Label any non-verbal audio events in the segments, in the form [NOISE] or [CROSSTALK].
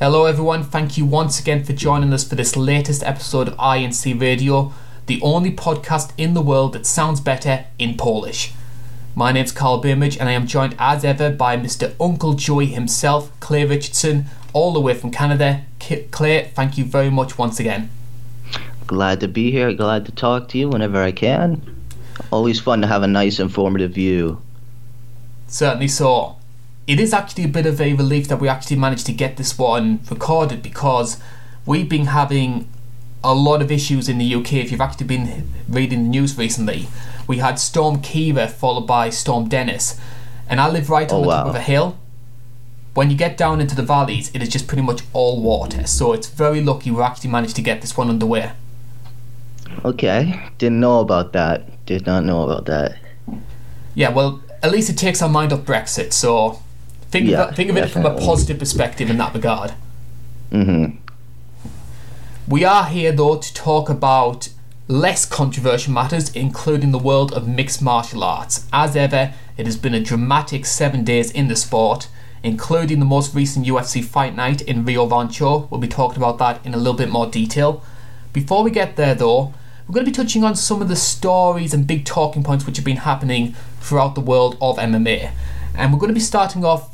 Hello, everyone. Thank you once again for joining us for this latest episode of INC Radio, the only podcast in the world that sounds better in Polish. My name's Carl Bimage, and I am joined as ever by Mr. Uncle Joey himself, Clay Richardson, all the way from Canada. Clay, thank you very much once again. Glad to be here. Glad to talk to you whenever I can. Always fun to have a nice, informative view. Certainly so it is actually a bit of a relief that we actually managed to get this one recorded because we've been having a lot of issues in the UK. If you've actually been reading the news recently, we had Storm Ciara followed by Storm Dennis, and I live right oh, on oh, the wow. top of a hill. When you get down into the valleys, it is just pretty much all water. So it's very lucky we actually managed to get this one underway. Okay, didn't know about that. Did not know about that. Yeah, well, at least it takes our mind off Brexit. So Think yeah, of, think of it from a positive perspective in that regard. Mm-hmm. We are here though to talk about less controversial matters, including the world of mixed martial arts. As ever, it has been a dramatic seven days in the sport, including the most recent UFC fight night in Rio Rancho. We'll be talking about that in a little bit more detail. Before we get there though, we're going to be touching on some of the stories and big talking points which have been happening throughout the world of MMA. And we're going to be starting off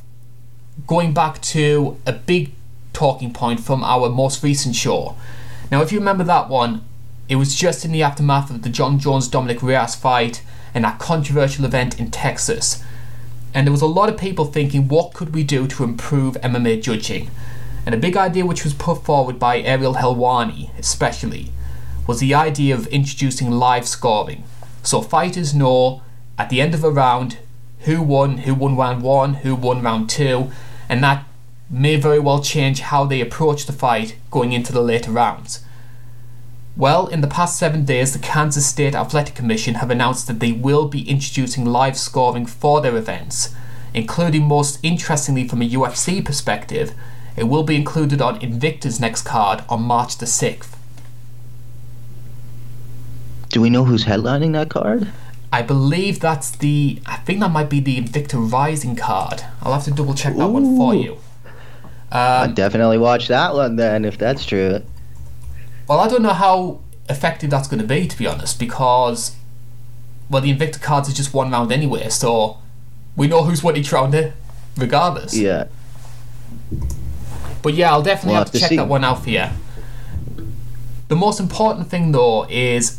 going back to a big talking point from our most recent show. Now, if you remember that one, it was just in the aftermath of the Jon Jones Dominick Reyes fight and that controversial event in Texas. And there was a lot of people thinking, what could we do to improve MMA judging? And a big idea which was put forward by Ariel Helwani, especially, was the idea of introducing live scoring. So fighters know at the end of a round who won, who won round one, who won round two, and that may very well change how they approach the fight going into the later rounds. Well, in the past seven days, the Kansas State Athletic Commission have announced that they will be introducing live scoring for their events, including most interestingly from a UFC perspective, it will be included on Invicta's next card on March the 6th. Do we know who's headlining that card? I believe that's the. I think that might be the Invicta Rising card. I'll have to double check that Ooh. one for you. Um, I'll definitely watch that one then, if that's true. Well, I don't know how effective that's going to be, to be honest, because well, the Invicta cards is just one round anyway, so we know who's won each round regardless. Yeah. But yeah, I'll definitely we'll have, have, to check see. that one out for you. The most important thing though is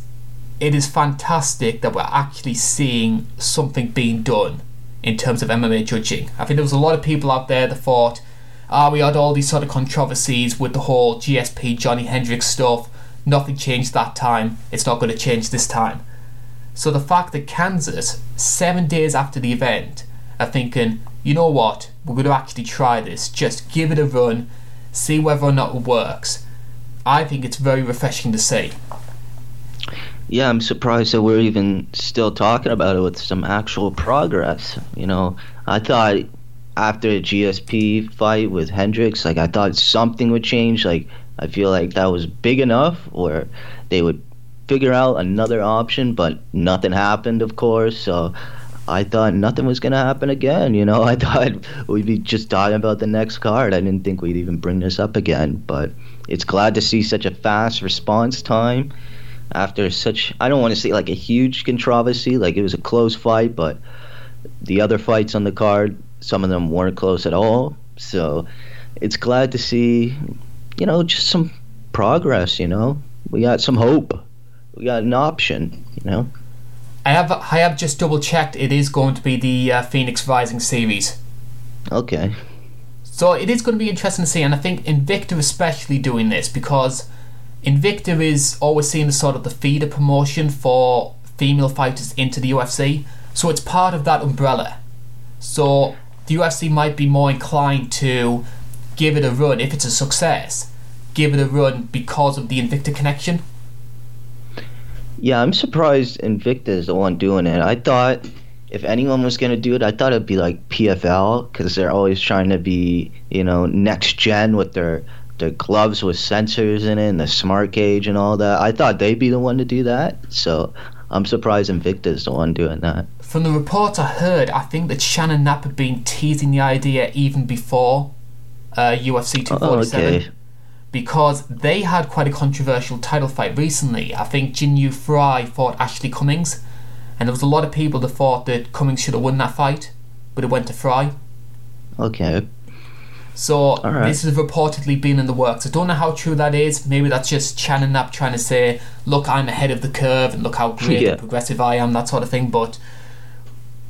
it is fantastic that we're actually seeing something being done in terms of MMA judging. I think there was a lot of people out there that thought, ah, oh, we had all these sort of controversies with the whole GSP Johnny Hendricks stuff. Nothing changed that time. It's not going to change this time. So the fact that Kansas, seven days after the event, are thinking, you know what, we're going to actually try this. Just give it a run, see whether or not it works. I think it's very refreshing to see yeah, I'm surprised that we're even still talking about it with some actual progress. You know, I thought after a GSP fight with Hendricks, like I thought something would change. Like I feel like that was big enough, or they would figure out another option, but nothing happened, of course. So I thought nothing was gonna happen again. You know, [LAUGHS] I thought we'd be just talking about the next card. I didn't think we'd even bring this up again, but it's glad to see such a fast response time after such I don't want to say like a huge controversy, like it was a close fight, but the other fights on the card, some of them weren't close at all. So it's glad to see, you know, just some progress, you know. We got some hope. We got an option, you know. I have I have just double checked. It is going to be the uh, Phoenix Rising series. Okay. So it is going to be interesting to see, and I think Invicta especially doing this because Invicta is always seen as sort of the feeder promotion for female fighters into the UFC, so it's part of that umbrella. So the UFC might be more inclined to give it a run if it's a success, give it a run because of the Invicta connection. Yeah, I'm surprised Invicta is the one doing it. I thought if anyone was going to do it, I thought it'd be like PFL because they're always trying to be, you know, next gen with their the gloves with sensors in it and the smart gauge and all that. I thought they'd be the one to do that. So I'm surprised Invicta's the one doing that. From the reports I heard, I think that Shannon Knapp had been teasing the idea even before uh, UFC 247 Oh, okay. because they had quite a controversial title fight recently. I think Jinyu Frey fought Ashley Cummins, and there was a lot of people that thought that Cummins should have won that fight, but it went to Frey. Okay. So right. this has reportedly been in the works. I don't know how true that is. Maybe that's just Shannon Knapp trying to say, "Look, I'm ahead of the curve, and look how great Yeah. and progressive I am," that sort of thing. But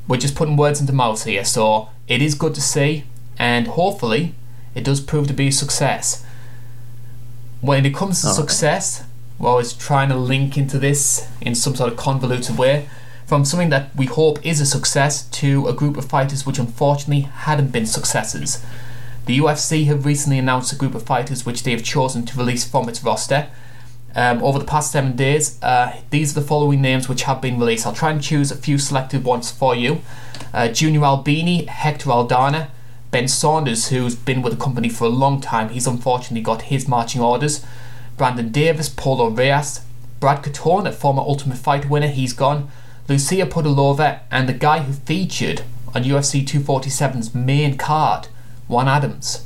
we're just putting words into mouths here, so it is good to see, and hopefully, it does prove to be a success. When it comes to Alright. success, we're always trying to link into this in some sort of convoluted way. From something that we hope is a success to a group of fighters which unfortunately hadn't been successes. The UFC have recently announced a group of fighters which they have chosen to release from its roster. Um, over the past seven days, uh, these are the following names which have been released. I'll try and choose a few selected ones for you. Uh, Junior Albini, Hector Aldana, Ben Saunders, who's been with the company for a long time, he's unfortunately got his marching orders. Brandon Davis, Polo Reyes, Brad Katona, former Ultimate Fight winner, he's gone. Lucia Pudilova, and the guy who featured on UFC 247's main card, Juan Adams.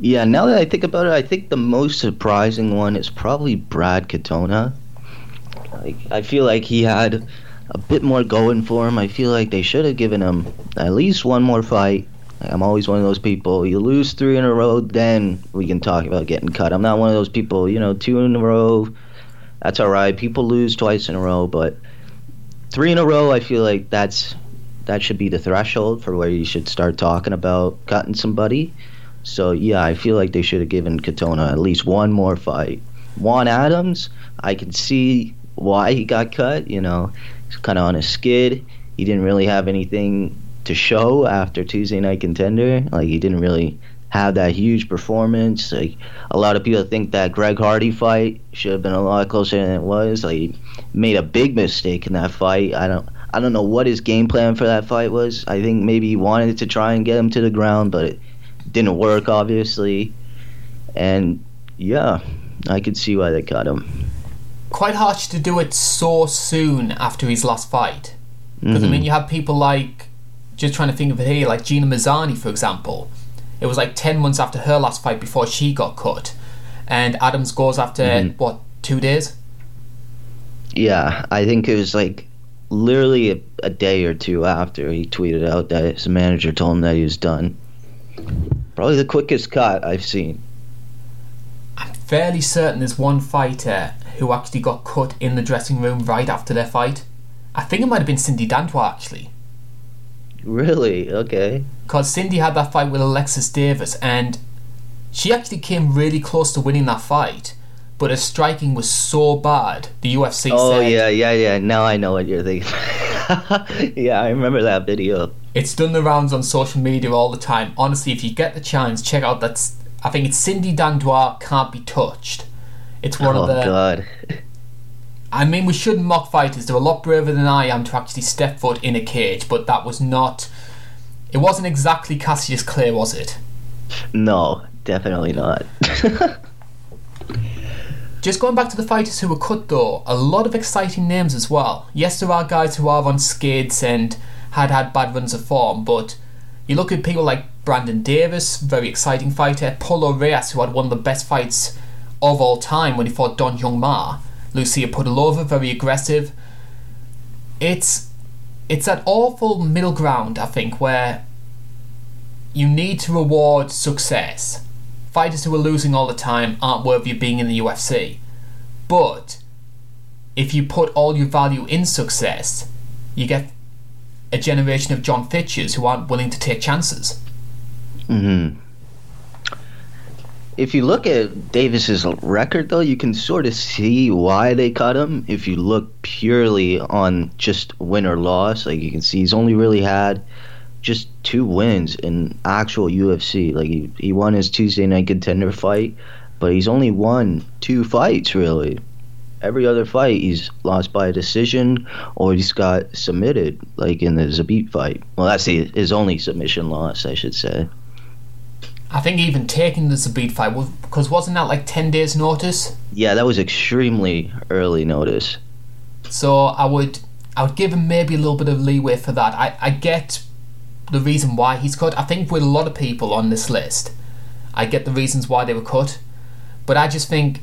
Yeah, now that I think about it, I think the most surprising one is probably Brad Katona. Like, I feel like he had a bit more going for him. I feel like they should have given him at least one more fight. I'm always one of those people. You lose three in a row, then we can talk about getting cut. I'm not one of those people. You know, two in a row, that's all right. People lose twice in a row, but three in a row, I feel like that's that should be the threshold for where you should start talking about cutting somebody. So yeah, I feel like they should have given Katona at least one more fight. Juan Adams, I can see why he got cut. You know, he's kind of on a skid. He didn't really have anything to show after Tuesday Night Contender. Like he didn't really have that huge performance. Like a lot of people think that Greg Hardy fight should have been a lot closer than it was. Like he made a big mistake in that fight. I don't. I don't know what his game plan for that fight was. I think maybe he wanted to try and get him to the ground, but it didn't work, obviously. And yeah, I could see why they cut him. Quite harsh to do it so soon after his last fight. Because, I Mhm. mean, you have people like, just trying to think of it here, like Gina Mazany, for example. It was like 10 months after her last fight before she got cut. And Adams goes after, Mhm. what, two days? Yeah, I think it was like literally a, a day or two after he tweeted out that his manager told him that he was done. Probably the quickest cut I've seen. I'm fairly certain there's one fighter who actually got cut in the dressing room right after their fight. I think it might have been Cindy Dandois, actually. Really? Okay. because Cindy had that fight with Alexis Davis, and she actually came really close to winning that fight, but his striking was so bad. The UFC said Oh said yeah, yeah, yeah. Now I know what you're thinking. [LAUGHS] yeah, I remember that video. it's done the rounds on social media all the time. Honestly, if you get the chance, check out that. I think it's Cindy Dandois can't be touched. It's one oh of the. Oh God. I mean, we shouldn't mock fighters. They're a lot braver than I am to actually step foot in a cage, but that was not. It wasn't exactly Cassius Clay, was it? No, definitely not. [LAUGHS] Just going back to the fighters who were cut though, a lot of exciting names as well. Yes, there are guys who are on skids and had had bad runs of form, but you look at people like Brandon Davis, very exciting fighter, Polo Reyes, who had one of the best fights of all time when he fought Dong Hyun Ma, Lucia Pudilova, very aggressive. It's it's that awful middle ground, I think, where you need to reward success fighters who are losing all the time aren't worthy of being in the UFC. But if you put all your value in success, you get a generation of Jon Fitches who aren't willing to take chances. hmm If you look at Davis's record, though, you can sort of see why they cut him. If you look purely on just win or loss, like you can see, he's only really had just two wins in actual UFC. Like he, he won his Tuesday night contender fight, but he's only won two fights really. Every other fight he's lost by a decision or he's got submitted, like in the Zabit fight. Well, that's the, his only submission loss, I should say. I think even taking the Zabit fight, was, because wasn't that like 10 days' notice? Yeah, that was extremely early notice. So I would I would give him maybe a little bit of leeway for that. I, I get the reason why he's cut. I think with a lot of people on this list, I get the reasons why they were cut, but I just think,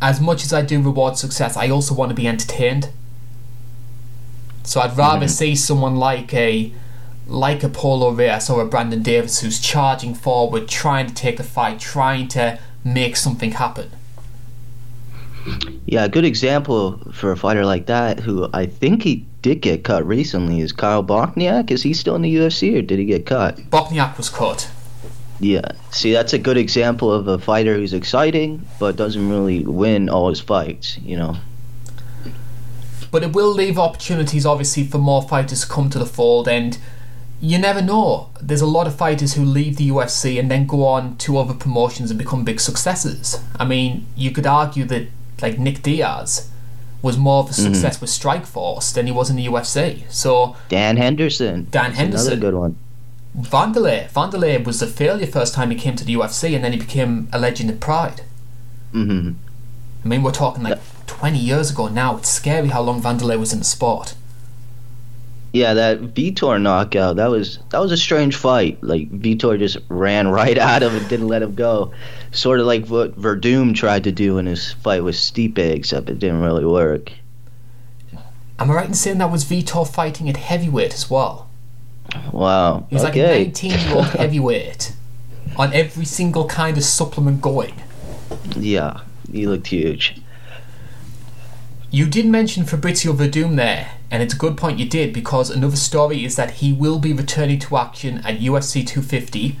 as much as I do reward success, I also want to be entertained. So I'd rather Mhm. see someone like a like a Polo Reyes or a Brandon Davis who's charging forward, trying to take the fight, trying to make something happen. Yeah, a good example for a fighter like that, who I think he did get cut recently, is Kyle Bochniak. Is he still in the UFC or did he get cut? Bochniak was cut. Yeah. See, that's a good example of a fighter who's exciting but doesn't really win all his fights. You know. but it will leave opportunities obviously for more fighters to come to the fold and you never know there's a lot of fighters who leave the UFC and then go on to other promotions and become big successes i mean you could argue that like Nick Diaz was more of a success with Strikeforce than he was in the UFC so Dan Henderson. Dan Henderson. That's Henderson. Another good one. Vanderlei Vanderlei was a failure first time he came to the UFC and then he became a legend at Pride hmm I mean we're talking like 20 years ago now it's scary how long Vanderlei was in the sport Yeah, that Vitor knockout. That was that was a strange fight. Like Vitor just ran [LAUGHS] right at him and didn't let him go. Sort of like what Werdum tried to do in his fight with Stipe, except it didn't really work. Am I right in saying that was Vitor fighting at heavyweight as well? Wow. He was like a 19 year old [LAUGHS] heavyweight on every single kind of supplement going. yeah, he looked huge. You did mention Fabricio Werdum there, and it's a good point you did because another story is that he will be returning to action at UFC 250,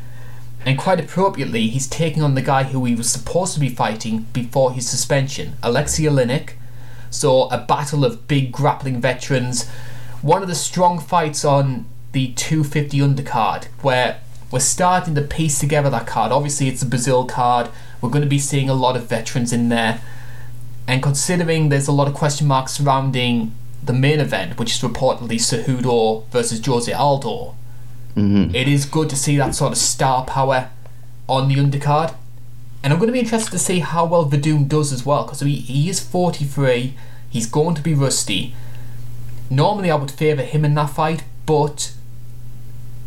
and quite appropriately, he's taking on the guy who he was supposed to be fighting before his suspension, Alexei Oleinik. So, a battle of big grappling veterans. One of the strong fights on the 250 undercard, where we're starting to piece together that card. Obviously, it's a Brazil card. We're going to be seeing a lot of veterans in there. And considering there's a lot of question marks surrounding the main event, which is reportedly Cejudo versus Jose Aldo, hmm it is good to see that sort of star power on the undercard. And I'm going to be interested to see how well Werdum does as well, because he, he is 43, he's going to be rusty. Normally, I would favour him in that fight, but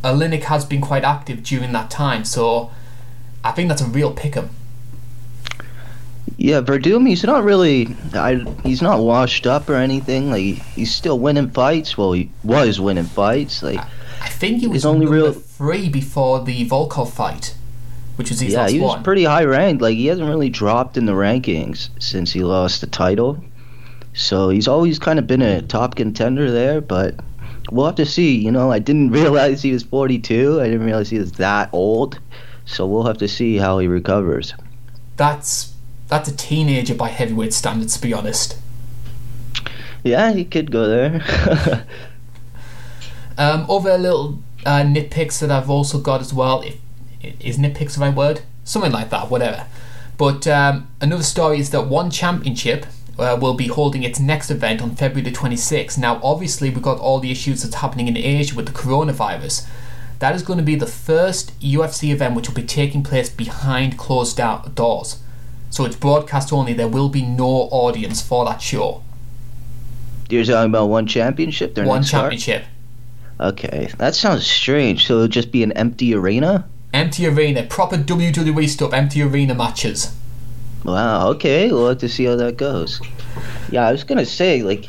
Oleinik has been quite active during that time, so I think that's a real pick 'em. Yeah, Werdum, he's not really. I, he's not washed up or anything. Like he's still winning fights. Well, he was winning fights. Like I think he was only real- three before the Volkov fight, which was his yeah, last he was one. pretty high ranked. Like he hasn't really dropped in the rankings since he lost the title. So he's always kind of been a top contender there. But we'll have to see. You know, I didn't [LAUGHS] realize he was 42. I didn't realize he was that old. So we'll have to see how he recovers. That's that's a teenager by heavyweight standards, to be honest. Yeah, he could go there. [LAUGHS] Um, other little uh, nitpicks that I've also got as well. If is nitpicks the right word? Something like that, whatever. But um, another story is that One Championship uh, will be holding its next event on February the 26th. Now, obviously, we've got all the issues that's happening in Asia with the coronavirus. That is going to be the first UFC event which will be taking place behind closed do- doors. So it's broadcast only. There will be no audience for that show. You're talking about one championship? Their One championship. Okay, that sounds strange. So it'll just be an empty arena? Empty arena, proper WWE stuff, empty arena matches. Wow, okay, we'll have to see how that goes. Yeah, I was gonna say, like,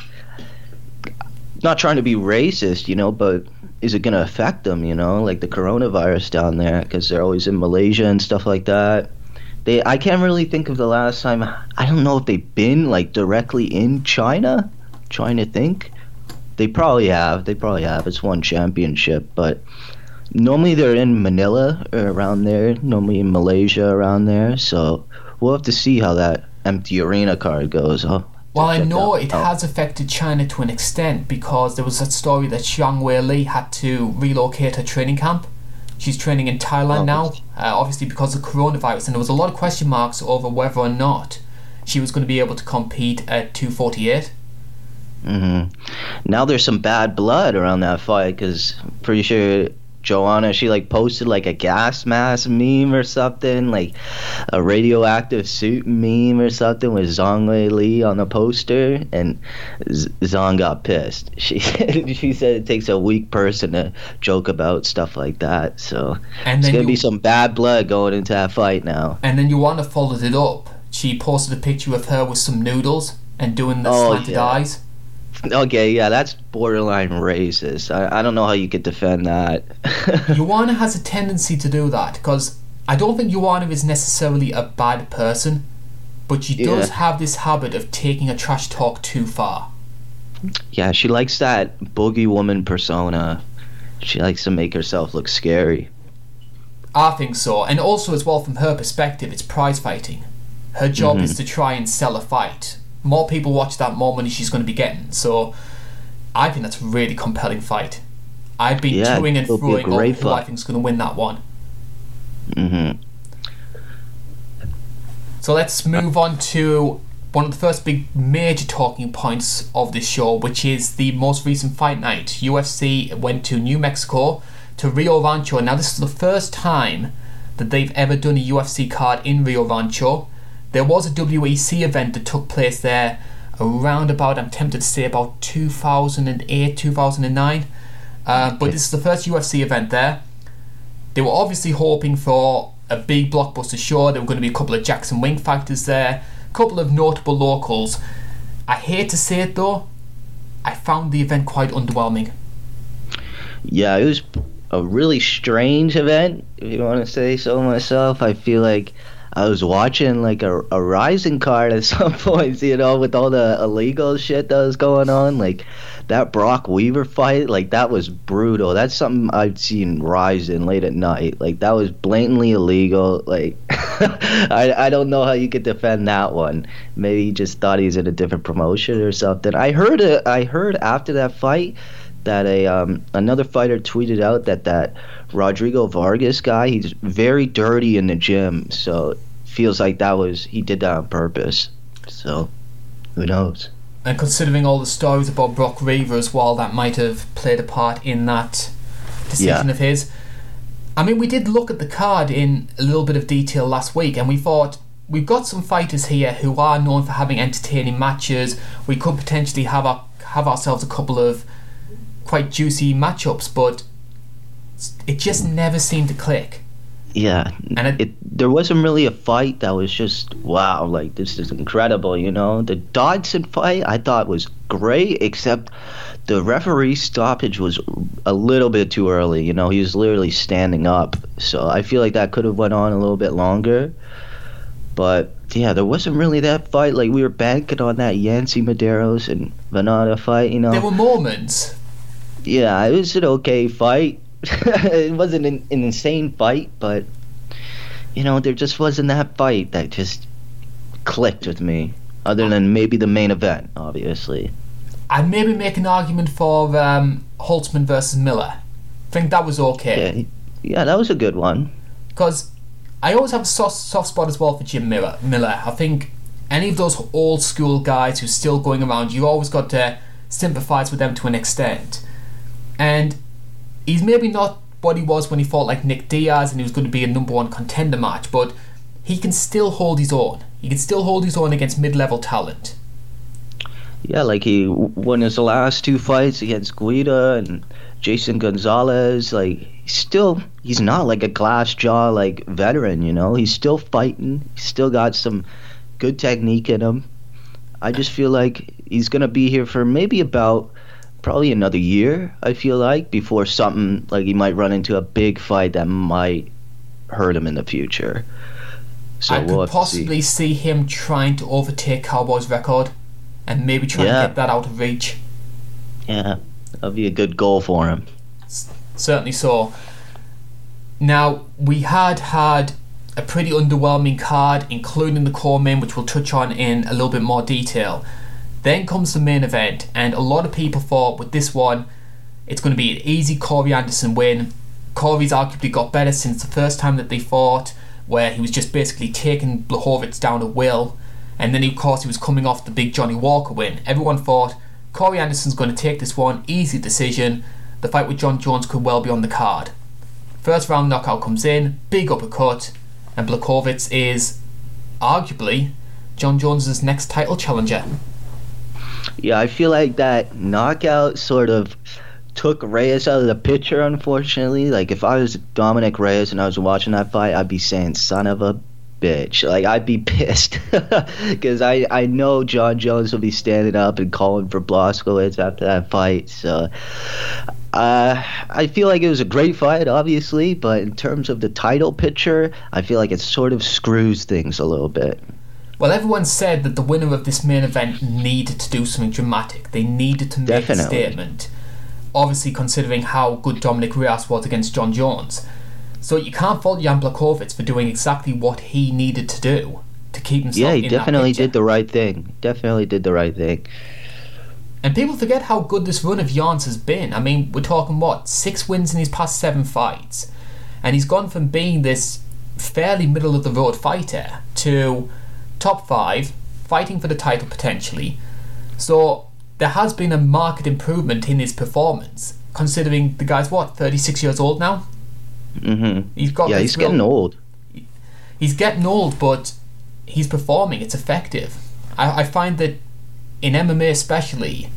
not trying to be racist, you know, but is it gonna affect them, you know, like the coronavirus down there, because they're always in Malaysia and stuff like that. They, I can't really think of the last time. I don't know if they've been like directly in China. Trying to think, they probably have. They probably have. It's one championship, but normally they're in Manila or around there. Normally in Malaysia around there. So we'll have to see how that empty arena card goes. Huh? Well, I know it out. has affected China to an extent because there was that story that Zhang Wei Li had to relocate her training camp. She's training in Thailand Oh. now, uh, obviously because of coronavirus, and there was a lot of question marks over whether or not she was going to be able to compete at 248. hmm Now there's some bad blood around that fight because pretty sure Joanna, she like posted like a gas mask meme or something, like a radioactive suit meme or something with Zhang Wei Li on the poster, and Z- Zhang got pissed. [LAUGHS] She said she said it takes a weak person to joke about stuff like that. So And it's gonna you- be some bad blood going into that fight now. And then Joanna followed it up. She posted a picture of her with some noodles and doing the Oh, slanted yeah. eyes. Okay, yeah, that's borderline racist. I, I don't know how you could defend that. [LAUGHS] Joanna has a tendency to do that because I don't think Joanna is necessarily a bad person, but she does Yeah. have this habit of taking a trash talk too far. yeah, she likes that boogie woman persona. She likes to make herself look scary. I think so, and also as well from her perspective, it's prize fighting. Her job Mhm. is to try and sell a fight. More people watch that, more money she's going to be getting. So, I think that's a really compelling fight. I've been Yeah, and it'll be a throwing great who I fight. think is going to win that one. hmm So let's move on to one of the first big major talking points of this show, which is the most recent fight night. UFC went to New Mexico to Rio Rancho. Now, this is the first time that they've ever done a UFC card in Rio Rancho. There was a WEC event that took place there around about, I'm tempted to say, about 2008, 2009. Uh, but this is the first UFC event there. They were obviously hoping for a big blockbuster show. There were going to be a couple of Jackson Wink factors there, a couple of notable locals. I hate to say it though, I found the event quite underwhelming. Yeah, it was a really strange event, if you want to say so myself. I feel like I was watching like a, a Rizin card at [LAUGHS] some points, you know, with all the illegal shit that was going on. Like that Brock Weaver fight, like that was brutal. That's something I've seen Rizin late at night. Like that was blatantly illegal. Like [LAUGHS] I I don't know how you could defend that one. Maybe he just thought he's in a different promotion or something. I heard it. I heard after that fight that a um, another fighter tweeted out that that Rodrigo Vargas guy he's very dirty in the gym so feels like that was he did that on purpose so who knows And considering all the stories about Brock Weaver as well, that might have played a part in that decision Yeah. of his. I mean, we did look at the card in a little bit of detail last week, and we thought we've got some fighters here who are known for having entertaining matches. We could potentially have our, have ourselves a couple of quite juicy matchups, but it just never seemed to click. Yeah. And it- it there wasn't really a fight that was just wow like this is incredible you know? The Dodson fight I thought was great except the referee stoppage was a little bit too early you know? He was literally standing up. So I feel like that could have went on a little bit longer. But yeah there wasn't really that fight. Like we were banking on that Yancy Medeiros and Vannata fight you know? There were moments, yeah, it was an okay fight. [LAUGHS] it wasn't an, an insane fight, but you know, there just wasn't that fight that just clicked with me. Other than maybe the main event, obviously. I'd maybe make an argument for um, Holtzman versus Miller. I think that was okay. Yeah, yeah, that was a good one. because I always have a soft, soft spot as well for Jim Miller. Miller. I think any of those old school guys who's still going around, you always got to sympathise with them to an extent. And he's maybe not what he was when he fought like Nick Diaz and he was going to be a number one contender match, but he can still hold his own. He can still hold his own against mid-level talent. Yeah, like he won his last two fights against Guida and Jason Gonzalez. Like he's still, he's not like a glass jaw like veteran. You know, he's still fighting. He's still got some good technique in him. I just feel like he's gonna be here for maybe about probably another year. I feel like before something like he might run into a big fight that might hurt him in the future. So I we'll could to see. possibly see. him trying to overtake Cowboys' record and maybe trying Yeah. to get that out of reach. Yeah, that'd be a good goal for him. Certainly so. Now, we had had a pretty underwhelming card, including the co-main, which we'll touch on in a little bit more detail. Then comes the main event, and a lot of people thought with this one, it's going to be an easy Corey Anderson win. Corey's arguably got better since the first time that they fought, where he was just basically taking Blachowicz down at will. And then, of course, he was coming off the big Johnny Walker win. Everyone thought Corey Anderson's going to take this one, easy decision. The fight with Jon Jones could well be on the card. First round knockout comes in, big uppercut, and Blachowicz is arguably Jon Jones's next title challenger. Yeah, I feel like that knockout sort of took Reyes out of the picture, unfortunately. Like, if I was Dominick Reyes and I was watching that fight, I'd be saying, son of a bitch. Like, I'd be [LAUGHS] pissed. Because I, I know Jon Jones will be standing up and calling for Blachowicz after that fight. So, uh, I feel like it was a great fight, obviously, but in terms of the title picture, I feel like it sort of screws things a little bit. Well, everyone said that the winner of this main event needed to do something dramatic. They needed to make Definitely. a statement. Obviously, considering how good Dominick Reyes was against Jon Jones. So you can't fault Jan Blachowicz for doing exactly what he needed to do to keep himself Yeah, he definitely did the right thing. Definitely did the right thing. And people forget how good this run of Jan's has been. I mean, we're talking what six wins in his past seven fights, and he's gone from being this fairly middle of the road fighter to top five, fighting for the title potentially. So there has been a marked improvement in his performance, considering the guy's what thirty six years old now. hmm He's got Yeah, he's getting old. he's getting old, but he's performing. It's effective. I, I find that in MMA, especially,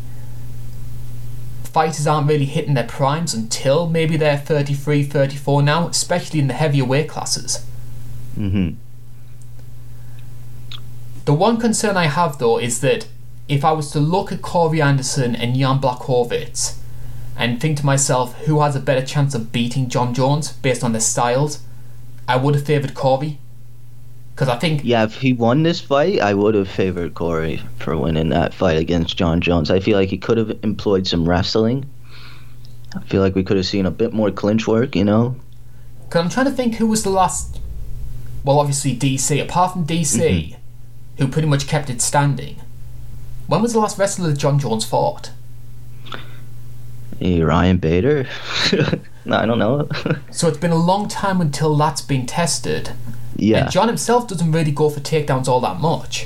fighters aren't really hitting their primes until maybe they're 33, 34 now, especially in the heavier weight classes. hmm The one concern I have though is that if I was to look at Corey Anderson and Jan Blachowicz and think to myself who has a better chance of beating Jon Jones based on their styles, I would have favoured Corey. Because I think Yeah, if he won this fight, I would have favored Corey for winning that fight against Jon Jones. I feel like he could have employed some wrestling. I feel like we could have seen a bit more clinch work, you know? Because I'm trying to think who was the last. Well, obviously DC. Apart from DC, mm-hmm. Who pretty much kept it standing. When was the last wrestler that Jon Jones fought? Hey, Ryan Bader? no, [LAUGHS] I don't know. [LAUGHS] So it's been a long time until that's been tested. yeah. And John himself doesn't really go for takedowns all that much.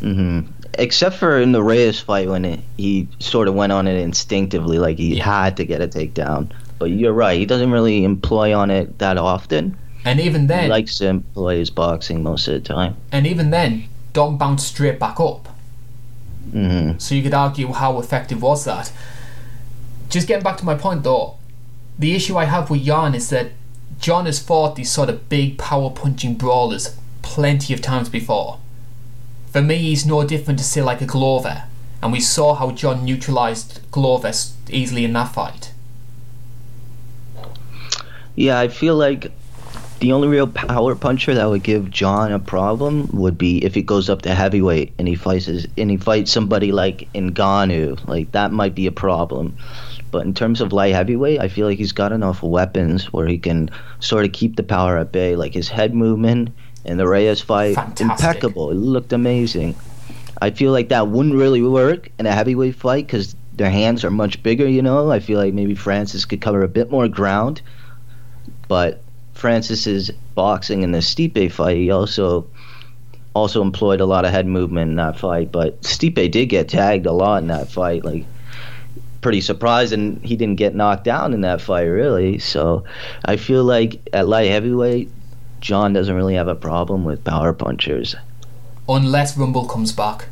Mm-hmm. Except for in the Reyes fight when it, he sort of went on it instinctively, like he had to get a takedown. But you're right, he doesn't really employ on it that often. And even then, He likes to employ his boxing most of the time. and even then, Dom bounced straight back up. hmm So you could argue how effective was that. Just getting back to my point though, the issue I have with Jan is that John has fought these sort of big power punching brawlers plenty of times before. For me, he's no different to say like a Glover, and we saw how John neutralised Glover easily in that fight. Yeah, I feel like the only real power puncher that would give John a problem would be if he goes up to heavyweight and he fights his, and he fights somebody like Ngannou. Like that might be a problem. But in terms of light heavyweight, I feel like he's got enough weapons where he can sort of keep the power at bay. Like his head movement in the Reyes fight, Fantastic. impeccable. It looked amazing. I feel like that wouldn't really work in a heavyweight fight because their hands are much bigger. You know, I feel like maybe Francis could cover a bit more ground but Francis's boxing in the Stipe fight, he also also employed a lot of head movement in that fight. But Stipe did get tagged a lot in that fight. Like, pretty surprised, and he didn't get knocked down in that fight, really. So, I feel like at light heavyweight, John doesn't really have a problem with power punchers. Unless Rumble comes back.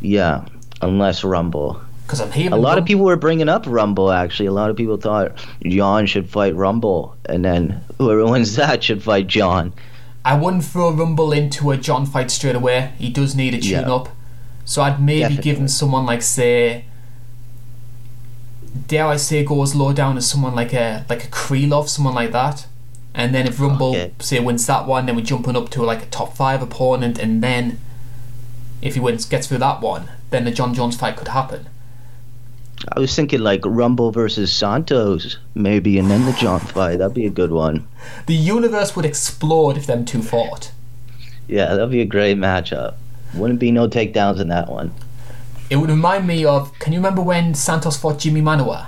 Yeah, unless Rumble. Because I'm hearing A lot of people were bringing up Rumble. Actually, a lot of people thought John should fight Rumble, and then whoever wins that should fight John. I wouldn't throw Rumble into a John fight straight away. He does need a tune Yeah. up. So I'd maybe give him someone like say dare I say go as low down as someone like a like a Krylov, someone like that. And then if Rumble Okay. say wins that one, then we're jumping up to like a top five opponent and then if he wins gets through that one, then the Jon Jones fight could happen. I was thinking like Rumble versus Santos, maybe, and then the John fight. That'd be a good one. The universe would explode if them two fought. Yeah, that'd be a great matchup. Wouldn't be no takedowns in that one. It would remind me of can you remember when Santos fought Jimmy Manuwa?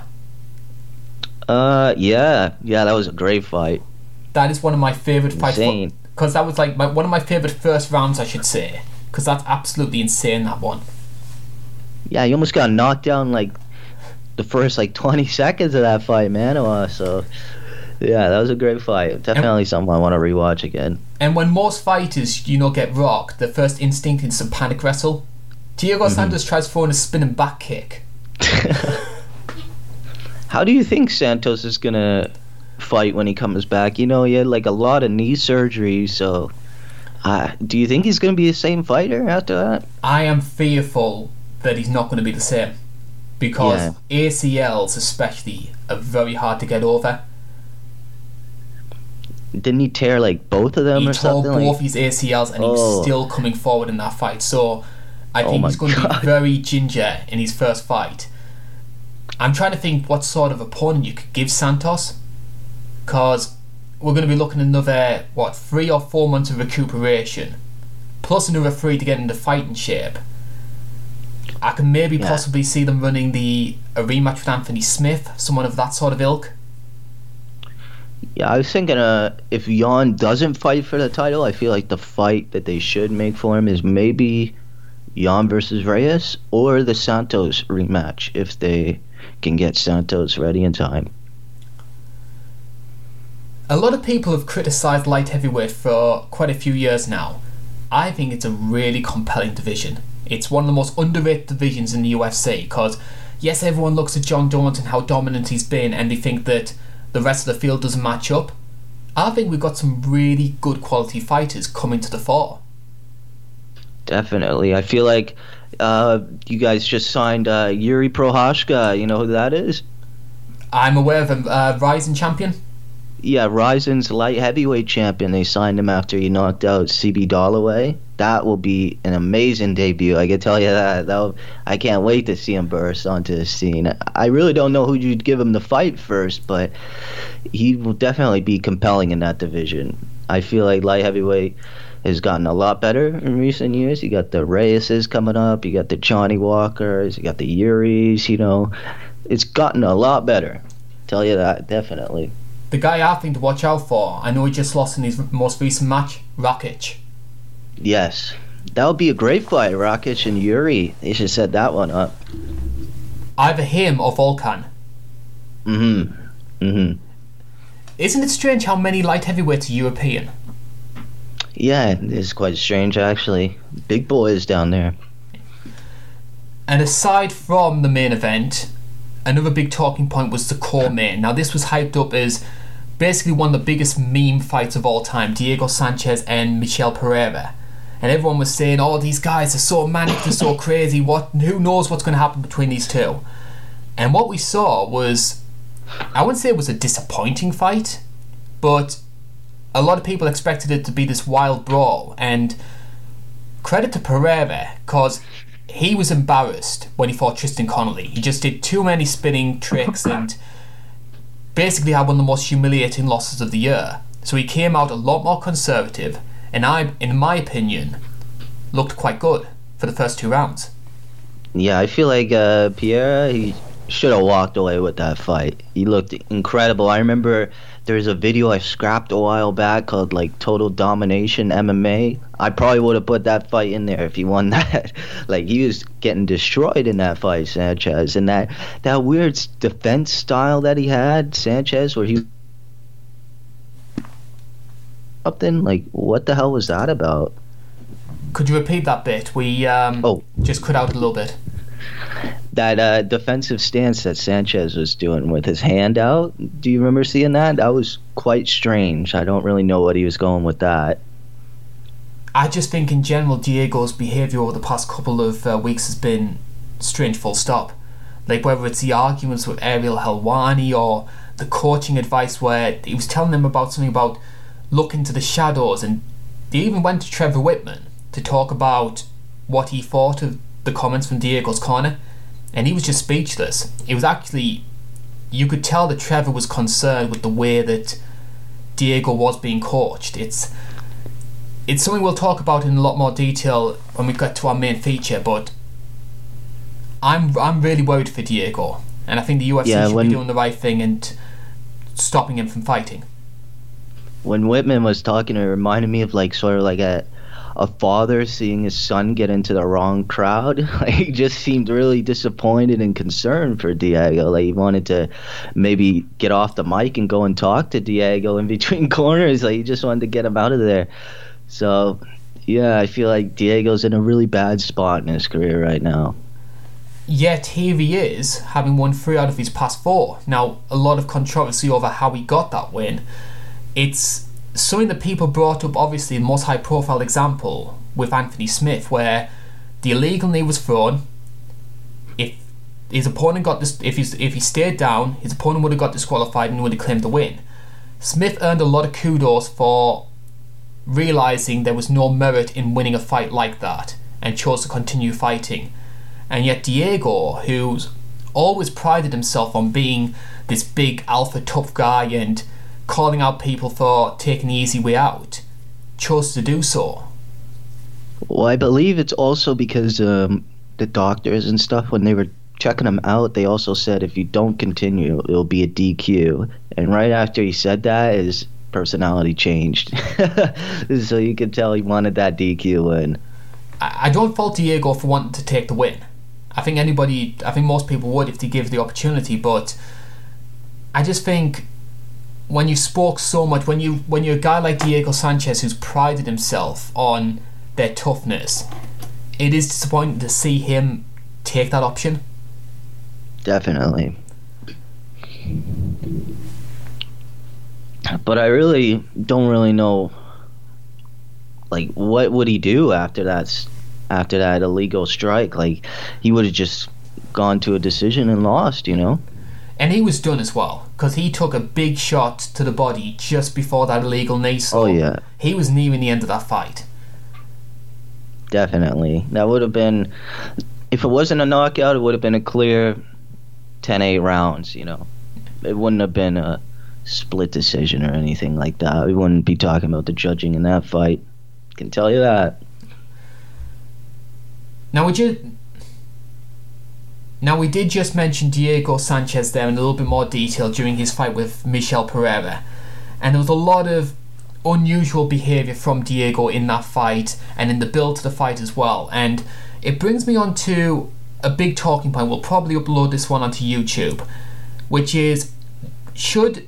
Uh, yeah, yeah, that was a great fight. That is one of my favourite fights. Insane. Because that was like my, one of my favourite first rounds, I should say. Because that's absolutely insane, that one. Yeah, he almost got knocked down like the first like 20 [LAUGHS] seconds of that fight, man. Uh, so Yeah, that was a great fight. Definitely something I want to rewatch again. And when most fighters, you know, get rocked, the first instinct is to panic wrestle. Diego Mm-hmm. Santos tries throwing a spinning back kick. [LAUGHS] How do you think Santos is gonna fight when he comes back? You know, he had like a lot of knee surgery, so uh, do you think he's gonna be the same fighter after that? I am fearful that he's not going to be the same because ACLs, especially, are very hard to get over. Didn't he tear like both of them He or tore something? both Like, his ACLs and he Oh. was still coming forward in that fight. So I Oh think my he's going to be very ginger in his first fight. I'm trying to think what sort of opponent you could give Santos because we're going to be looking another, what, three or four months of recuperation plus another three to get into fighting shape. I can maybe Yeah. possibly see them running the a rematch with Anthony Smith, someone of that sort of ilk. yeah, I was thinking, uh, if Jan doesn't fight for the title, I feel like the fight that they should make for him is maybe Jan versus Reyes or the Santos rematch if they can get Santos ready in time. A lot of people have criticised light heavyweight for quite a few years now. I think it's a really compelling division. It's one of the most underrated divisions in the UFC because, yes, everyone looks at Jon Jones and how dominant he's been and they think that the rest of the field doesn't match up. I think we've got some really good quality fighters coming to the fore. Definitely. I feel like uh, you guys just signed uh, Yuri Prochazka. You know who that is? I'm aware of a uh, Rizin champion. Yeah, Rizin's light heavyweight champion. They signed him after he knocked out CB Dollaway. That will be an amazing debut. I can tell you that. That'll, I can't wait to see him burst onto the scene. I really don't know who you'd give him the fight first, but he will definitely be compelling in that division. I feel like light heavyweight has gotten a lot better in recent years. You got the Reyeses coming up. You got the Johnny Walkers. You got the Yuris. You know, it's gotten a lot better. Tell you that definitely. The guy I think to watch out for, I know he just lost in his most recent match, Rakic. Yes. That would be a great fight, Rakic and Yuri. They should set that one up. Either him or Volkan. Mm-hmm. Mm-hmm. Isn't it strange how many light heavyweights are European? Yeah, it's quite strange actually. Big boys down there. And aside from the main event, another big talking point was the co-main. Now, this was hyped up as basically one of the biggest meme fights of all time Diego Sanchez and Michel Pereira. And everyone was saying, oh, these guys are so manic, they're so [COUGHS] crazy, what, who knows what's going to happen between these two? And what we saw was, I wouldn't say it was a disappointing fight, but a lot of people expected it to be this wild brawl. And credit to Pereira, because he was embarrassed when he fought Tristan Connelly. He just did too many spinning tricks and [COUGHS] [COUGHS] basically had one of the most humiliating losses of the year. So he came out a lot more conservative, and I, in my opinion, looked quite good for the first two rounds. Yeah, I feel like uh, Pierre he should have walked away with that fight. He looked incredible. I remember there was a video I scrapped a while back called like Total Domination MMA. I probably would have put that fight in there if he won [LAUGHS] that. like he was getting destroyed in that fight, Sanchez, and that that weird defense style that he had, Sanchez, where he something like what the hell was that about? Could you repeat that bit? We um, Oh. just cut out a little bit. That uh, defensive stance that Sanchez was doing with his hand out. Do you remember seeing that? That was quite strange. I don't really know what he was going with that. I just think in general Diego's behaviour over the past couple of uh, weeks has been strange full stop. Like whether it's the arguments with Ariel Helwani or the coaching advice where he was telling them about something about look into the shadows and they even went to Trevor Wittman to talk about what he thought of the comments from Diego's corner and he was just speechless. It was actually you could tell that Trevor was concerned with the way that Diego was being coached. It's it's something we'll talk about in a lot more detail when we get to our main feature, but I'm I'm really worried for Diego, and I think the UFC Yeah, should when- be doing the right thing and stopping him from fighting. When Wittman was talking, it reminded me of like sort of like a a father seeing his son get into the wrong crowd. [LAUGHS] Like, he just seemed really disappointed and concerned for Diego. Like he wanted to maybe get off the mic and go and talk to Diego in [LAUGHS] between corners. Like he just wanted to get him out of there. So yeah, I feel like Diego's in a really bad spot in his career right now. Yet here he is, having won three out of his past four. Now, a lot of controversy over how he got that win. It's something that people brought up, obviously, the most high profile example with Anthony Smith, where the illegal knee was thrown. If his opponent got this, if he's, if he stayed down, his opponent would have got disqualified and would have claimed the win. Smith earned a lot of kudos for realizing there was no merit in winning a fight like that and chose to continue fighting. And yet Diego, who's always prided himself on being this big alpha tough guy and calling out people for taking the easy way out, chose to do so. Well, I believe it's also because um, the doctors and stuff, when they were checking him out, they also said if you don't continue, it'll be a DQ. And right after he said that, his personality changed. [LAUGHS] so you could tell he wanted that DQ win. I don't fault Diego for wanting to take the win. I think anybody, I think most people would if they give the opportunity, but I just think when you spoke so much, when you when you're a guy like Diego Sanchez who's prided himself on their toughness, it is disappointing to see him take that option. Definitely. But I really don't really know like what would he do after that after that illegal strike? Like he would have just gone to a decision and lost, you know? And he was done as well because he took a big shot to the body just before that illegal knee. Oh yeah, he was nearing the end of that fight. Definitely, that would have been. If it wasn't a knockout, it would have been a clear 10-8 rounds. You know, it wouldn't have been a split decision or anything like that. We wouldn't be talking about the judging in that fight. I can tell you that. Now, would you? Now, we did just mention Diego Sanchez there in a little bit more detail during his fight with Michel Pereira, and there was a lot of unusual behaviour from Diego in that fight and in the build to the fight as well. And it brings me on to a big talking point. We'll probably upload this one onto YouTube, which is should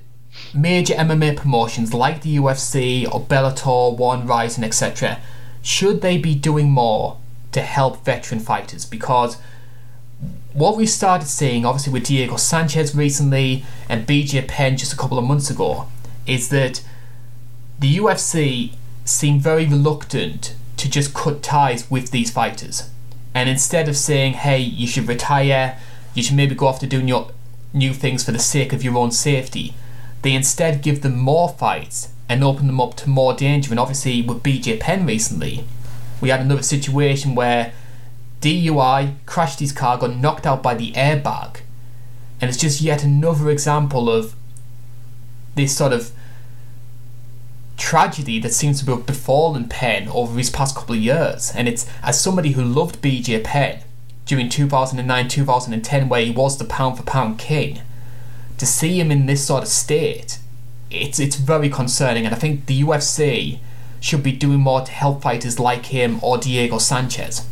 major MMA promotions like the UFC or Bellator, One Rizin, etc., should they be doing more to help veteran fighters? Because what we started seeing, obviously with Diego Sanchez recently and BJ Penn just a couple of months ago, is that the UFC seem very reluctant to just cut ties with these fighters. And instead of saying, hey, you should retire, you should maybe go off to doing your new things for the sake of your own safety, they instead give them more fights and open them up to more danger. And obviously, with BJ Penn recently, we had another situation where DUI crashed his car, got knocked out by the airbag, and it's just yet another example of this sort of tragedy that seems to have befallen Penn over his past couple of years. And it's as somebody who loved BJ Penn during 2009 2010, where he was the pound for pound king to see him in this sort of state, it's it's very concerning, and I think the UFC should be doing more to help fighters like him or Diego Sanchez.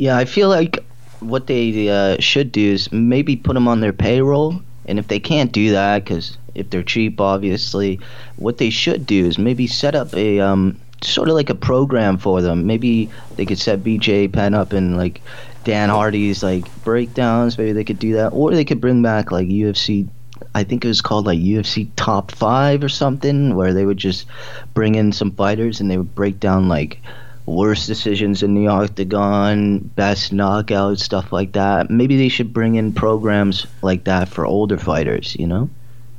Yeah, I feel like what they uh, should do is maybe put them on their payroll, and if they can't do that, because if they're cheap, obviously, what they should do is maybe set up a um, sort of like a program for them. Maybe they could set BJ Penn up in like Dan Hardy's like breakdowns. Maybe they could do that, or they could bring back like UFC. I think it was called like UFC Top Five or something, where they would just bring in some fighters and they would break down like worst decisions in the octagon, best knockout, stuff like that. Maybe they should bring in programs like that for older fighters. You know.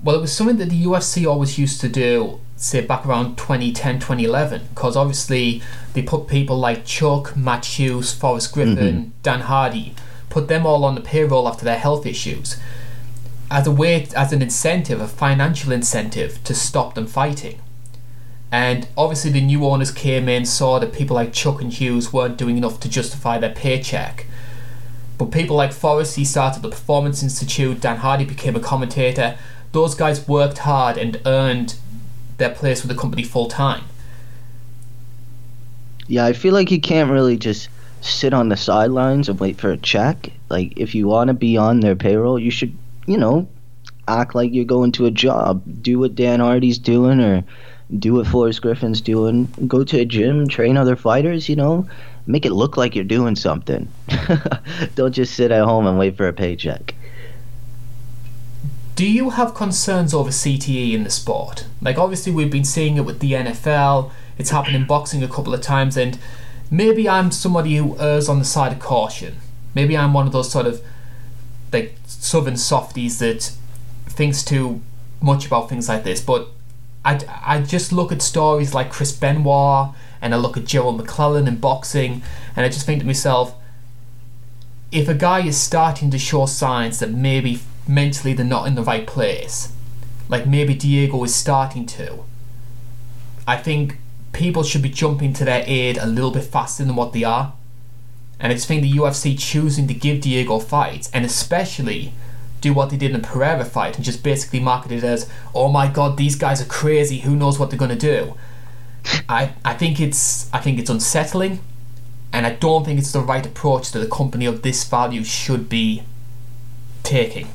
Well, it was something that the UFC always used to do say back around 2010 2011 because obviously they put people like Chuck, Matt Hughes, Forrest Griffin, mm-hmm. Dan Hardy, put them all on the payroll after their health issues as a way as an incentive, a financial incentive to stop them fighting. And obviously the new owners came in, saw that people like Chuck and Hughes weren't doing enough to justify their paycheck. But people like Forrest, started the Performance Institute, Dan Hardy became a commentator. Those guys worked hard and earned their place with the company full time. Yeah, I feel like you can't really just sit on the sidelines and wait for a check. Like, if you want to be on their payroll, you should, you know, act like you're going to a job. Do what Dan Hardy's doing or do what Forrest Griffin's doing. Go to a gym, train other fighters, you know. Make it look like you're doing something. [LAUGHS] Don't just sit at home and wait for a paycheck. Do you have concerns over CTE in the sport? Like, obviously, we've been seeing it with the NFL, it's happened in boxing a couple of times, and maybe I'm somebody who errs on the side of caution. Maybe I'm one of those sort of like southern softies that thinks too much about things like this, but I, I just look at stories like Chris Benoit and I look at Gerald McClellan in boxing, and I just think to myself, if a guy is starting to show signs that maybe mentally they're not in the right place, like maybe Diego is starting to, I think people should be jumping to their aid a little bit faster than what they are. And I just the UFC choosing to give Diego fights, and especially do what they did in the Pereira fight and just basically market it as, oh my god, these guys are crazy, who knows what they're gonna do. [LAUGHS] I, I think it's I think it's unsettling and I don't think it's the right approach that a company of this value should be taking.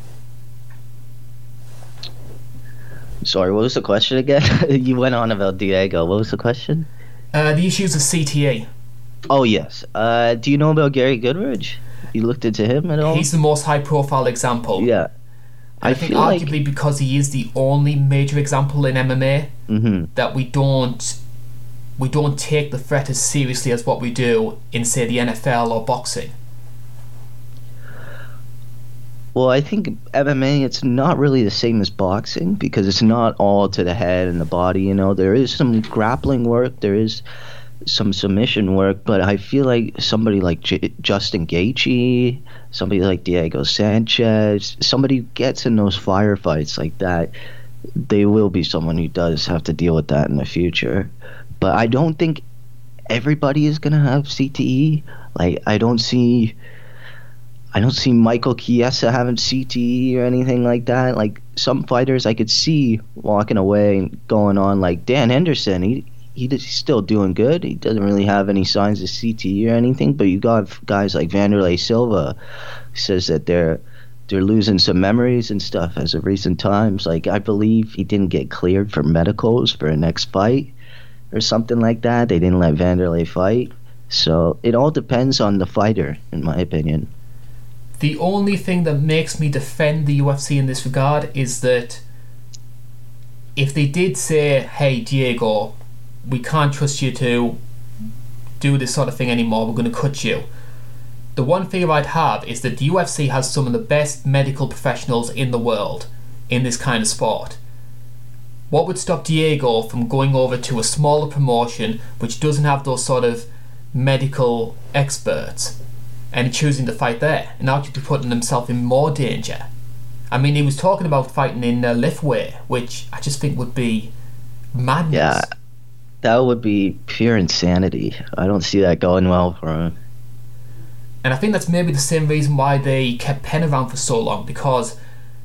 Sorry, what was the question again? [LAUGHS] you went on about Diego. What was the question? Uh, the issues of CTE. Oh yes. Uh, do you know about Gary Goodridge? You looked into him at all? He's the most high-profile example. Yeah. I, I, think arguably like... because he is the only major example in MMA mm-hmm. that we don't we don't take the threat as seriously as what we do in say the NFL or boxing. Well, I think MMA it's not really the same as boxing because it's not all to the head and the body. You know, there is some grappling work, there is some submission work, but I feel like somebody like J- Justin Gaethje, somebody like Diego Sanchez, somebody who gets in those firefights like that, they will be someone who does have to deal with that in the future. But I don't think everybody is gonna have CTE. Like I don't see I don't see Michael Chiesa having CTE or anything like that. Like some fighters I could see walking away and going on like Dan Henderson. He he's still doing good. He doesn't really have any signs of CTE or anything. But you got guys like Wanderlei Silva says that they're they're losing some memories and stuff as of recent times. Like I believe he didn't get cleared for medicals for a next fight or something like that. They didn't let Wanderlei fight. So it all depends on the fighter, in my opinion. The only thing that makes me defend the UFC in this regard is that if they did say, hey, Diego, we can't trust you to do this sort of thing anymore, we're going to cut you. The one fear I'd have is that the UFC has some of the best medical professionals in the world in this kind of sport. What would stop Diego from going over to a smaller promotion which doesn't have those sort of medical experts and choosing to fight there and actually putting himself in more danger. I mean, he was talking about fighting in uh, Lethwei, which I just think would be madness. Yeah, that would be pure insanity. I don't see that going well for him. And I think that's maybe the same reason why they kept Penn around for so long because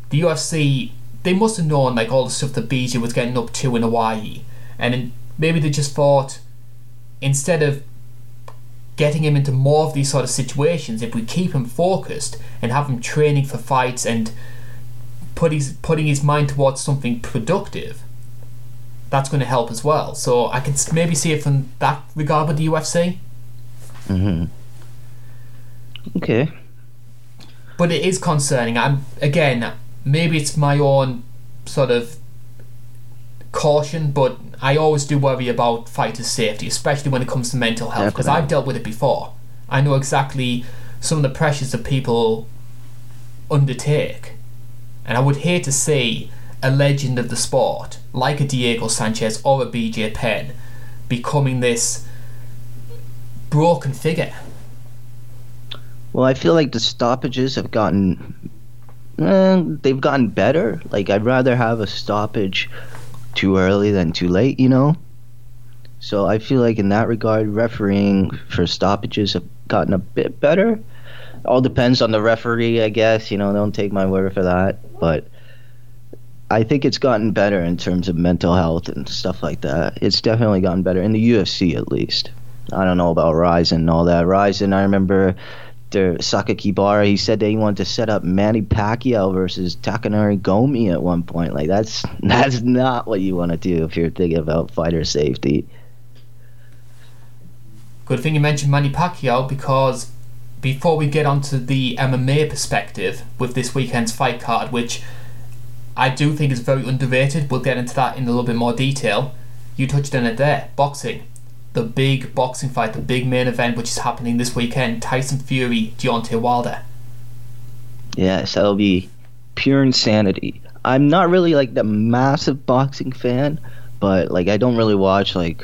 the UFC they must have known like all the stuff that BJ was getting up to in Hawaii, and maybe they just thought instead of getting him into more of these sort of situations, if we keep him focused and have him training for fights and put his putting his mind towards something productive, that's going to help as well. So I can maybe see it from that regard with the UFC. hmm Okay. But it is concerning. I'm again, maybe it's my own sort of caution, but I always do worry about fighters' safety, especially when it comes to mental health, because I've dealt with it before. I know exactly some of the pressures that people undertake. And I would hate to see a legend of the sport, like a Diego Sanchez or a BJ Penn, becoming this broken figure. Well, I feel like the stoppages have gotten. Eh, they've gotten better. Like, I'd rather have a stoppage too early than too late, you know? So I feel like in that regard, refereeing for stoppages have gotten a bit better. All depends on the referee, I guess. You know, don't take my word for that. But I think it's gotten better in terms of mental health and stuff like that. It's definitely gotten better in the UFC, at least. I don't know about Rizin and all that. Rizin, I remember the Sakakibara, he said that he wanted to set up Manny Pacquiao versus Takanori Gomi at one point. Like that's [LAUGHS] that's not what you want to do if you're thinking about fighter safety. Good thing you mentioned Manny Pacquiao because before we get onto the MMA perspective with this weekend's fight card, which I do think is very underrated, we'll get into that in a little bit more detail. You touched on it there boxing. The big boxing fight, the big main event, which is happening this weekend Tyson Fury, Deontay Wilder. Yes, that'll be pure insanity. I'm not really like the massive boxing fan, but like I don't really watch like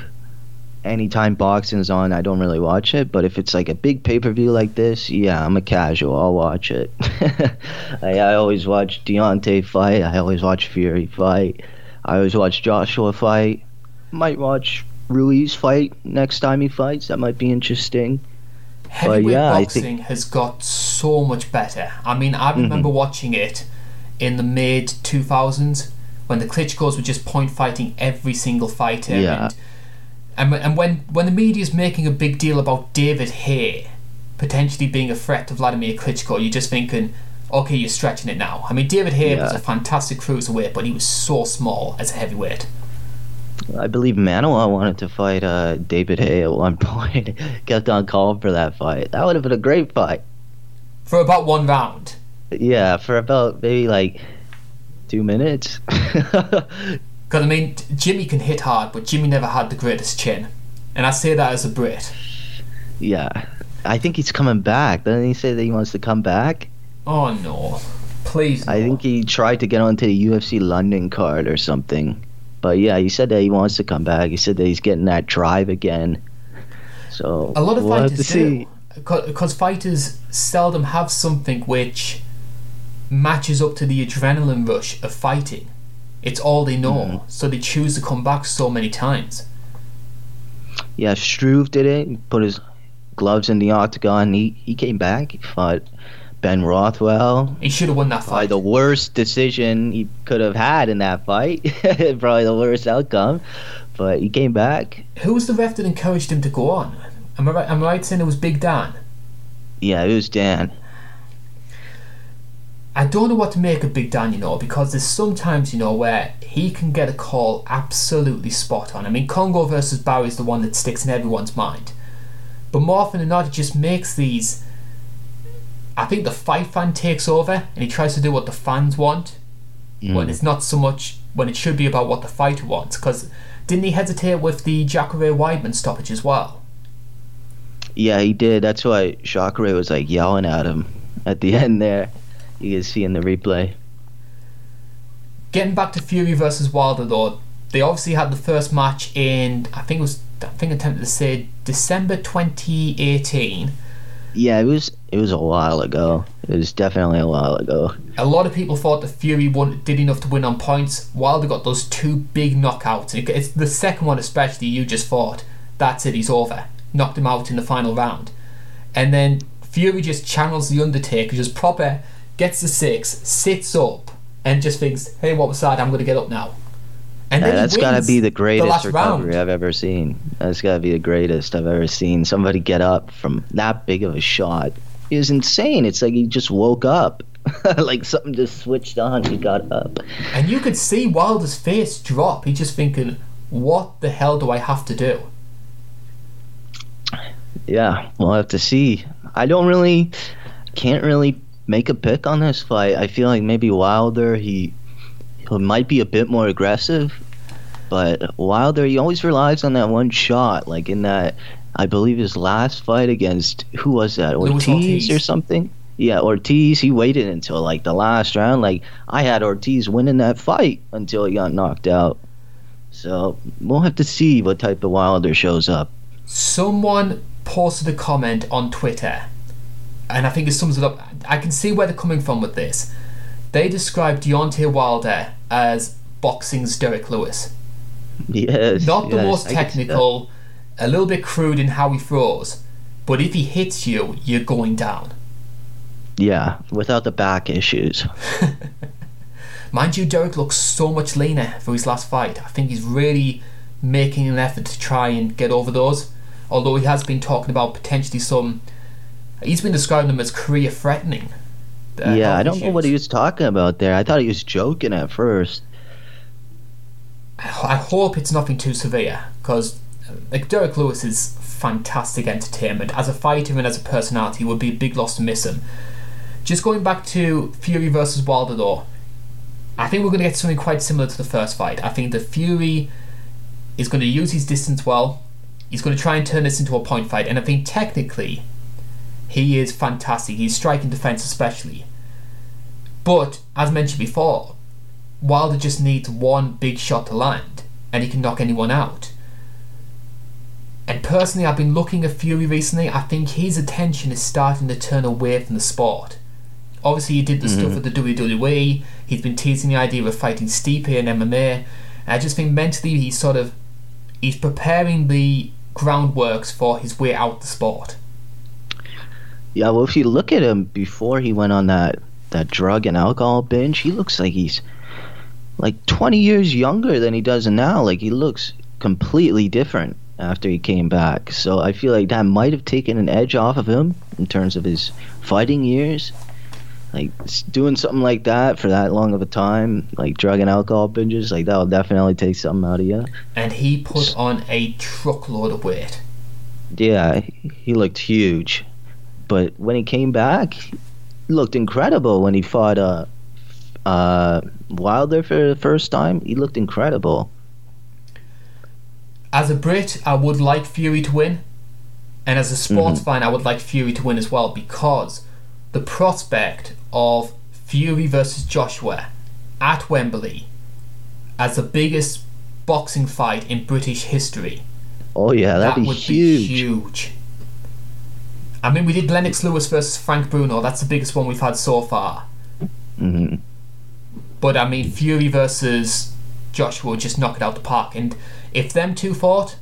anytime boxing is on, I don't really watch it. But if it's like a big pay per view like this, yeah, I'm a casual. I'll watch it. [LAUGHS] I, I always watch Deontay fight. I always watch Fury fight. I always watch Joshua fight. Might watch Ruiz fight next time he fights. That might be interesting. Heavyweight yeah, I boxing think- has got so much better. I mean, I mm-hmm. remember watching it in the mid 2000s when the Klitschko's were just point fighting every single fighter. Yeah. And, and, and when, when the media is making a big deal about David Haye potentially being a threat to Vladimir Klitschko, you're just thinking, okay, you're stretching it now. I mean, David Haye was a fantastic cruiserweight, but he was so small as a heavyweight. I believe Manuwa wanted to fight uh, David Haye at one [LAUGHS] point. Kept on calling for that fight. That would have been a great fight. For about one round. Yeah, for about maybe like two minutes. [LAUGHS] Because, I mean, Jimmy can hit hard, but Jimmy never had the greatest chin. And I say that as a Brit. yeah, I think he's coming back. Doesn't he say that he wants to come back? Oh no. Please. I think he tried to get onto the UFC London card or something. But yeah, he said that he wants to come back. He said that he's getting that drive again. So A lot of we'll fighters do. Because fighters seldom have something which matches up to the adrenaline rush of fighting. It's all they know, Mm-hmm. so they choose to come back so many times. Yeah, Struve did it. He put his gloves in the octagon. He he came back. He fought Ben Rothwell. He should have won that Probably fight. the worst decision he could have had in that fight. [LAUGHS] Probably the worst outcome. But he came back. Who was the ref that encouraged him to go on? Am I right? Am I right saying it was Big Dan? Yeah, it was Dan. I don't know what to make of Big Dan, you know, because there's sometimes, you know, where he can get a call absolutely spot on. I mean, Kongo versus Barry is the one that sticks in everyone's mind. But more often than not, he just makes these. I think the fight fan takes over and he tries to do what the fans want when mm. it's not so much when it should be about what the fighter wants. Because didn't he hesitate with the Jacare Weidman stoppage as well? Yeah, he did. That's why Jacare was like yelling at him at the end there. You can see in the replay. Getting back to Fury versus Wilder though, they obviously had the first match in I think it was I think I tempted to say December 2018. Yeah, it was it was a while ago. It was definitely a while ago. A lot of people thought that Fury won, did enough to win on points. Wilder got those two big knockouts. It- It's the second one especially. You just thought that's it. He's over. Knocked him out in the final round, and then Fury just channels the Undertaker, just proper gets the six, sits up, and just thinks, "Hey, what was that? I'm going to get up now." And Yeah, that's got to be the greatest last recovery round. I've ever seen. That's got to be the greatest I've ever seen. Somebody get up from that big of a shot. Was insane. It's like he just woke up. [LAUGHS] like something just switched on. He got up. And you could see Wilder's face drop. He's just thinking, what the hell do I have to do? Yeah, we'll have to see. I don't really, can't really make a pick on this fight. I feel like maybe Wilder, he, he might be a bit more aggressive, but Wilder, he always relies on that one shot. Like in that, I believe his last fight against who was that? Ortiz, Ortiz. or something. Yeah, Ortiz. He waited until like the last round. Like I had Ortiz winning that fight until he got knocked out. So we'll have to see what type of Wilder shows up. Someone posted a comment on Twitter, and I think it sums it up. I can see where they're coming from with this. They described Deontay Wilder as boxing's Derrick Lewis. Yes. Not the yes, most I can see that. technical, a little bit crude in how he throws, but if he hits you, you're going down. Yeah, without the back issues. [LAUGHS] Mind you, Derek looks so much leaner for his last fight. I think he's really making an effort to try and get over those. Although he has been talking about potentially some. He's been describing them as career threatening. uh, yeah, I don't know what he was talking about there. I thought he was joking at first. I hope it's nothing too severe because like Derrick Lewis is fantastic entertainment as a fighter and as a personality. Would be a big loss to miss him. Just going back to Fury versus Wilder though, I think we're going to get something quite similar to the first fight. I think that Fury is going to use his distance well. He's going to try and turn this into a point fight, and I think technically he is fantastic. He's striking defense especially. But as mentioned before, Wilder just needs one big shot to land, and he can knock anyone out. And personally, I've been looking at Fury recently. I think his attention is starting to turn away from the sport. Obviously, he did the mm-hmm. stuff with the WWE. He's been teasing the idea of fighting Stipe in MMA. And I just think mentally, he's sort of he's preparing the groundworks for his way out the sport. Yeah, well, if you look at him before he went on that that drug and alcohol binge, he looks like he's like 20 years younger than he does now. Like he looks completely different after he came back. So I feel like that might have taken an edge off of him in terms of his fighting years. Like doing something like that for that long of a time, like drug and alcohol binges, like that will definitely take something out of you. And he put on a truckload of weight. Yeah, he looked huge, but when he came back, he looked incredible. When he fought uh, uh, Wilder for the first time, he looked incredible as a Brit, I would like Fury to win, and as a sports mm-hmm. fan, I would like Fury to win as well because the prospect of Fury versus Joshua at Wembley as the biggest boxing fight in British history. Oh yeah, that'd that be would huge. Be huge. I mean, we did Lennox Lewis versus Frank Bruno. That's the biggest one we've had so far. Mm-hmm. But I mean, Fury versus Joshua would just knock it out the park. And if them two fought,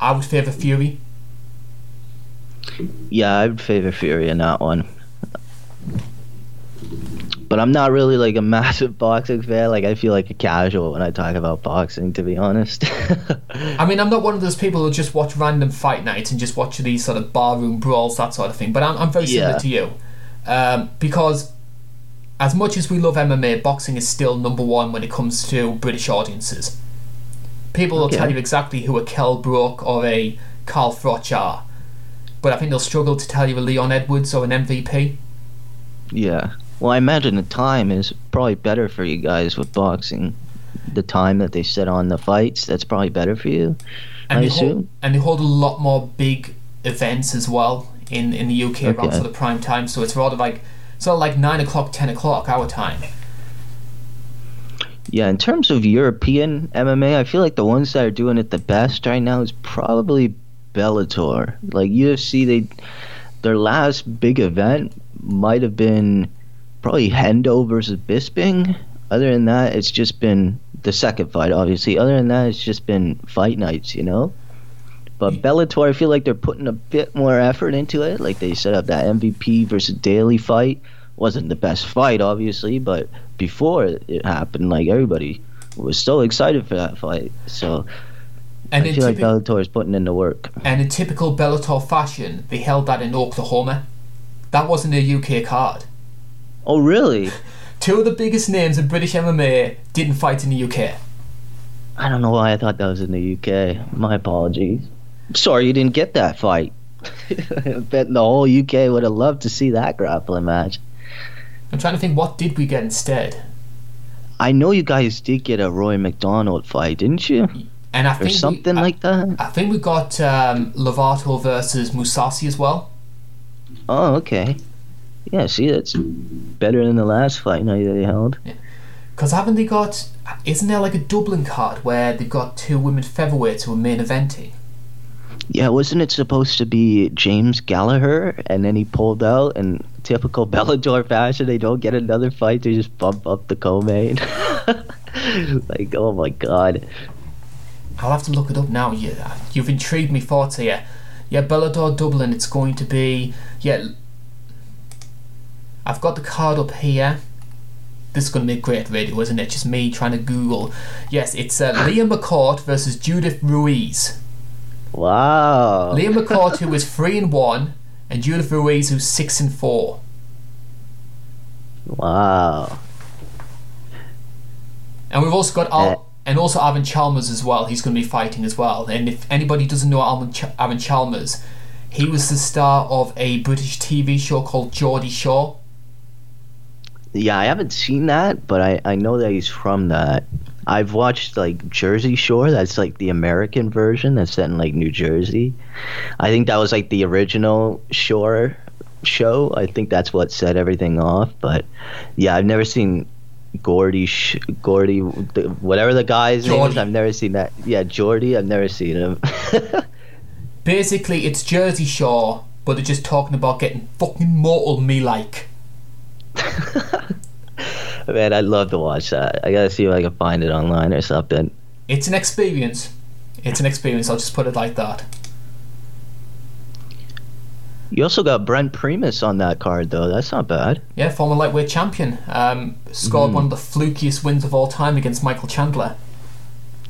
I would favour Fury. Yeah, I would favour Fury in that one. But I'm not really like a [LAUGHS] massive boxing fan. Like I feel like a casual when I talk about boxing, to be honest. [LAUGHS] I mean, I'm not one of those people who just watch random fight nights and just watch these sort of barroom brawls, that sort of thing. But I'm, I'm very similar yeah. to you, um, because as much as we love MMA, boxing is still number one when it comes to British audiences. People will tell you exactly who a Kell Brook or a Carl Froch are, but I think they'll struggle to tell you a Leon Edwards or an MVP. Yeah. Well, I imagine the time is probably better for you guys with boxing. The time that they set on the fights, that's probably better for you. And I assume. Hold, and they hold a lot more big events as well in, in the UK okay. around for the prime time. So it's rather like sort of like nine o'clock, ten o'clock our time. Yeah, in terms of European MMA, I feel like the ones that are doing it the best right now is probably Bellator. Like UFC, they their last big event might have been probably Hendo versus Bisping. Other than that, it's just been the second fight, obviously. Other than that, it's just been fight nights, you know. But Bellator, I feel like they're putting a bit more effort into it. Like they set up that MVP versus Daley fight wasn't the best fight, obviously, but before it happened, like everybody was so excited for that fight. So and I feel typi- like Bellator is putting in the work. And in typical Bellator fashion, they held that in Oklahoma. That wasn't a UK card. Oh, really? Two of the biggest names in British MMA didn't fight in the UK. I don't know why I thought that was in the UK. My apologies. Sorry you didn't get that fight. I [LAUGHS] bet the whole UK would have loved to see that grappling match. I'm trying to think what did we get instead. I know you guys did get a Roy McDonald fight, didn't you? And I think or something we, like that. I think we got um, Lovato versus Mousasi as well. Oh, okay. Yeah, see, that's better than the last fight night that they held. Because yeah. haven't they got? Isn't there like a Dublin card where they've got two women featherweights who are main eventing? Yeah, wasn't it supposed to be James Gallagher, and then he pulled out, and typical [LAUGHS] Bellator fashion, they don't get another fight, they just bump up the co-main. [LAUGHS] like, oh my god. I'll have to look it up now. Yeah, you've intrigued me for it here. Yeah, Bellator Dublin. It's going to be yeah. I've got the card up here. This is going to be a great radio, isn't it? Just me trying to Google. Yes, it's uh, [COUGHS] Leah McCourt versus Judith Ruiz. Wow. Liam McCourt, who is [LAUGHS] three and one, and Judith Ruiz, who's six and four. Wow. And we've also got Al- Uh, and also Alvin Chalmers as well. He's going to be fighting as well. And if anybody doesn't know Alvin, Ch- Alvin Chalmers, he was the star of a British TV show called Geordie Shore. Yeah, I haven't seen that, but I, I know that he's from that. I've watched like Jersey Shore. That's like the American version that's set in like New Jersey. I think that was like the original Shore show. I think that's what set everything off. But yeah, I've never seen Gordy, Sh- Gordy, whatever the guy's name is. I've never seen that. Yeah, Jordy. I've never seen him. [LAUGHS] Basically, it's Jersey Shore, but they're just talking about getting fucking mortal me like. [LAUGHS] Man, I'd love to watch that. I gotta see if I can find it online or something. It's an experience. It's an experience. I'll just put it like that. You also got Brent Primus on that card, though. That's not bad. Yeah, former lightweight champion. Um, scored Mhm. one of the flukiest wins of all time against Michael Chandler.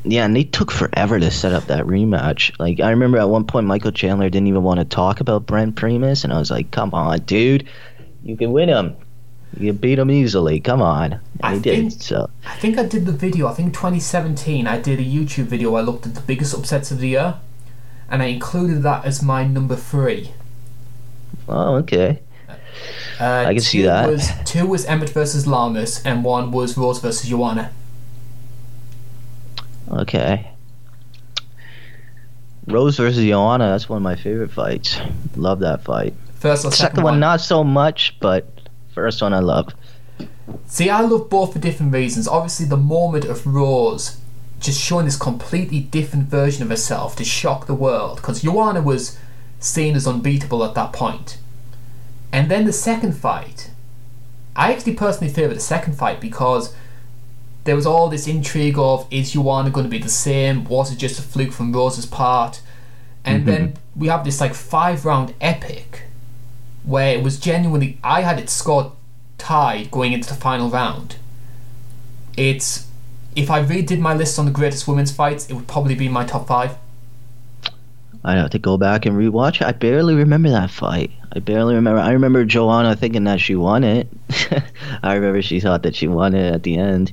Yeah, and they took forever to set up that rematch. Like, I remember at one point Michael Chandler didn't even want to talk about Brent Primus, and I was like, "Come on, dude, you can win him. You beat him easily. Come on." I did. think- So, I think I did the video. I think 2017. I did a YouTube video. I looked at the biggest upsets of the year, and I included that as my number three. oh, okay. Uh, I can see that. Was, two was Emmett versus Lamas, and one was Rose versus Joanna. Okay. Rose versus Joanna, that's one of my favorite fights. Love that fight. First or Second, second, one, one. not so much, but first one I love. See, I love both for different reasons. Obviously, the moment of Rose just showing this completely different version of herself to shock the world, because Joanna was seen as unbeatable at that point. And then the second fight, I actually personally favour the second fight because there was all this intrigue of is Joanna going to be the same? Was it just a fluke from Rose's part? And then mm-hmm. we have this like five round epic where it was genuinely I had it scored tied going into the final round. It's if I redid my list on the greatest women's fights, it would probably be my top five. I have to go back and rewatch. I barely remember that fight. I barely remember. I remember Joanna thinking that she won it. [LAUGHS] I remember she thought that she won it at the end.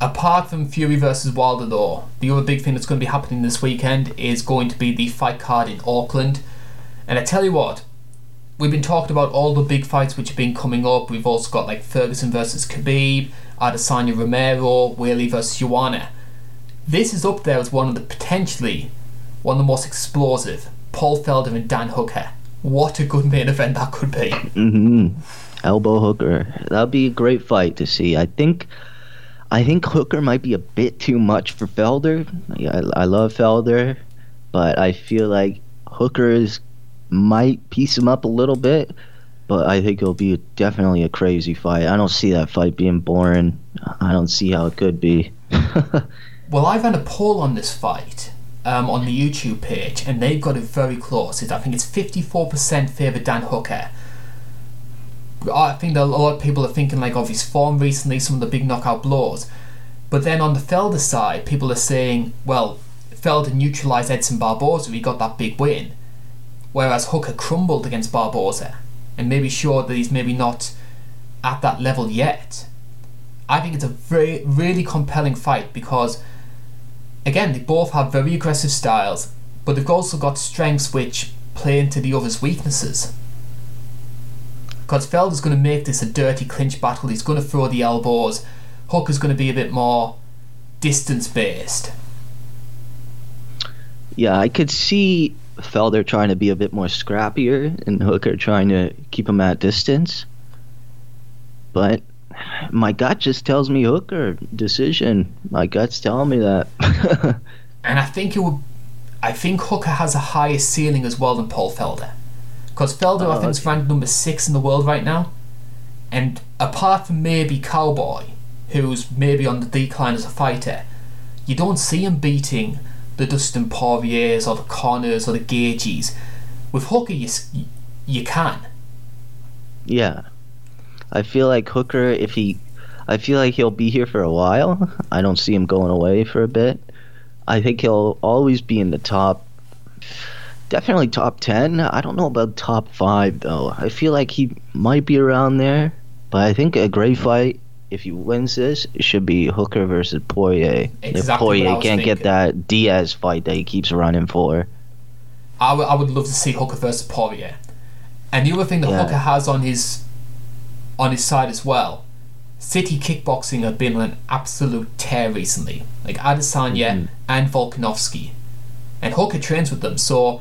Apart from Fury versus Wilder, though, the other big thing that's going to be happening this weekend is going to be the fight card in Auckland. And I tell you what, we've been talking about all the big fights which have been coming up. We've also got like Ferguson versus Khabib, Adesanya Romero, Weili versus Joanna. This is up there as one of the potentially one of the most explosive. Paul Felder and Dan Hooker. What a good main event that could be. Mm-hmm. Elbow hooker. That'd be a great fight to see. I think. I think Hooker might be a bit too much for Felder. I, I love Felder, but I feel like Hooker is might piece him up a little bit. But I think it'll be definitely a crazy fight. I don't see that fight being boring. I don't see how it could be. [LAUGHS] Well, I ran a poll on this fight um, on the YouTube page, and they've got it very close. I think it's 54% favour Dan Hooker. I think that a lot of people are thinking like of his form recently, some of the big knockout blows. But then on the Felder side, people are saying, well, Felder neutralised Edson Barboza, he got that big win. Whereas Hooker crumbled against Barboza and maybe showed that he's maybe not at that level yet. I think it's a very, really compelling fight because again, they both have very aggressive styles, but they've also got strengths which play into the other's weaknesses. Because Felder's going to make this a dirty clinch battle, he's going to throw the elbows, Hooker's going to be a bit more distance based. Yeah, I could see Felder trying to be a bit more scrappier and Hooker trying to keep him at distance. But my gut just tells me Hooker decision. My gut's telling me that. [LAUGHS] And I think it would. I think Hooker has a higher ceiling as well than Paul Felder. Because Felder, I Oh, think, is okay. ranked number six in the world right now. And apart from maybe Cowboy, who's maybe on the decline as a fighter, you don't see him beating the Dustin Poiriers or the Connors or the Gaethjes. With Hooker, you, you can. yeah. I feel like Hooker, if he. I feel like he'll be here for a while. [LAUGHS] I don't see him going away for a bit. I think he'll always be in the top. Definitely top 10. I don't know about top 5, though. I feel like he might be around there. But I think a great fight, if he wins this, should be Hooker versus Poirier. if Exactly what I Poirier can't get that Diaz fight that he keeps running for. I would- love to see Hooker versus Poirier. And the other thing that Yeah. Hooker has on his on his side as well, City kickboxing have been on an absolute tear recently. Like Adesanya Mhm. and Volkanovski, and Hooker trains with them. So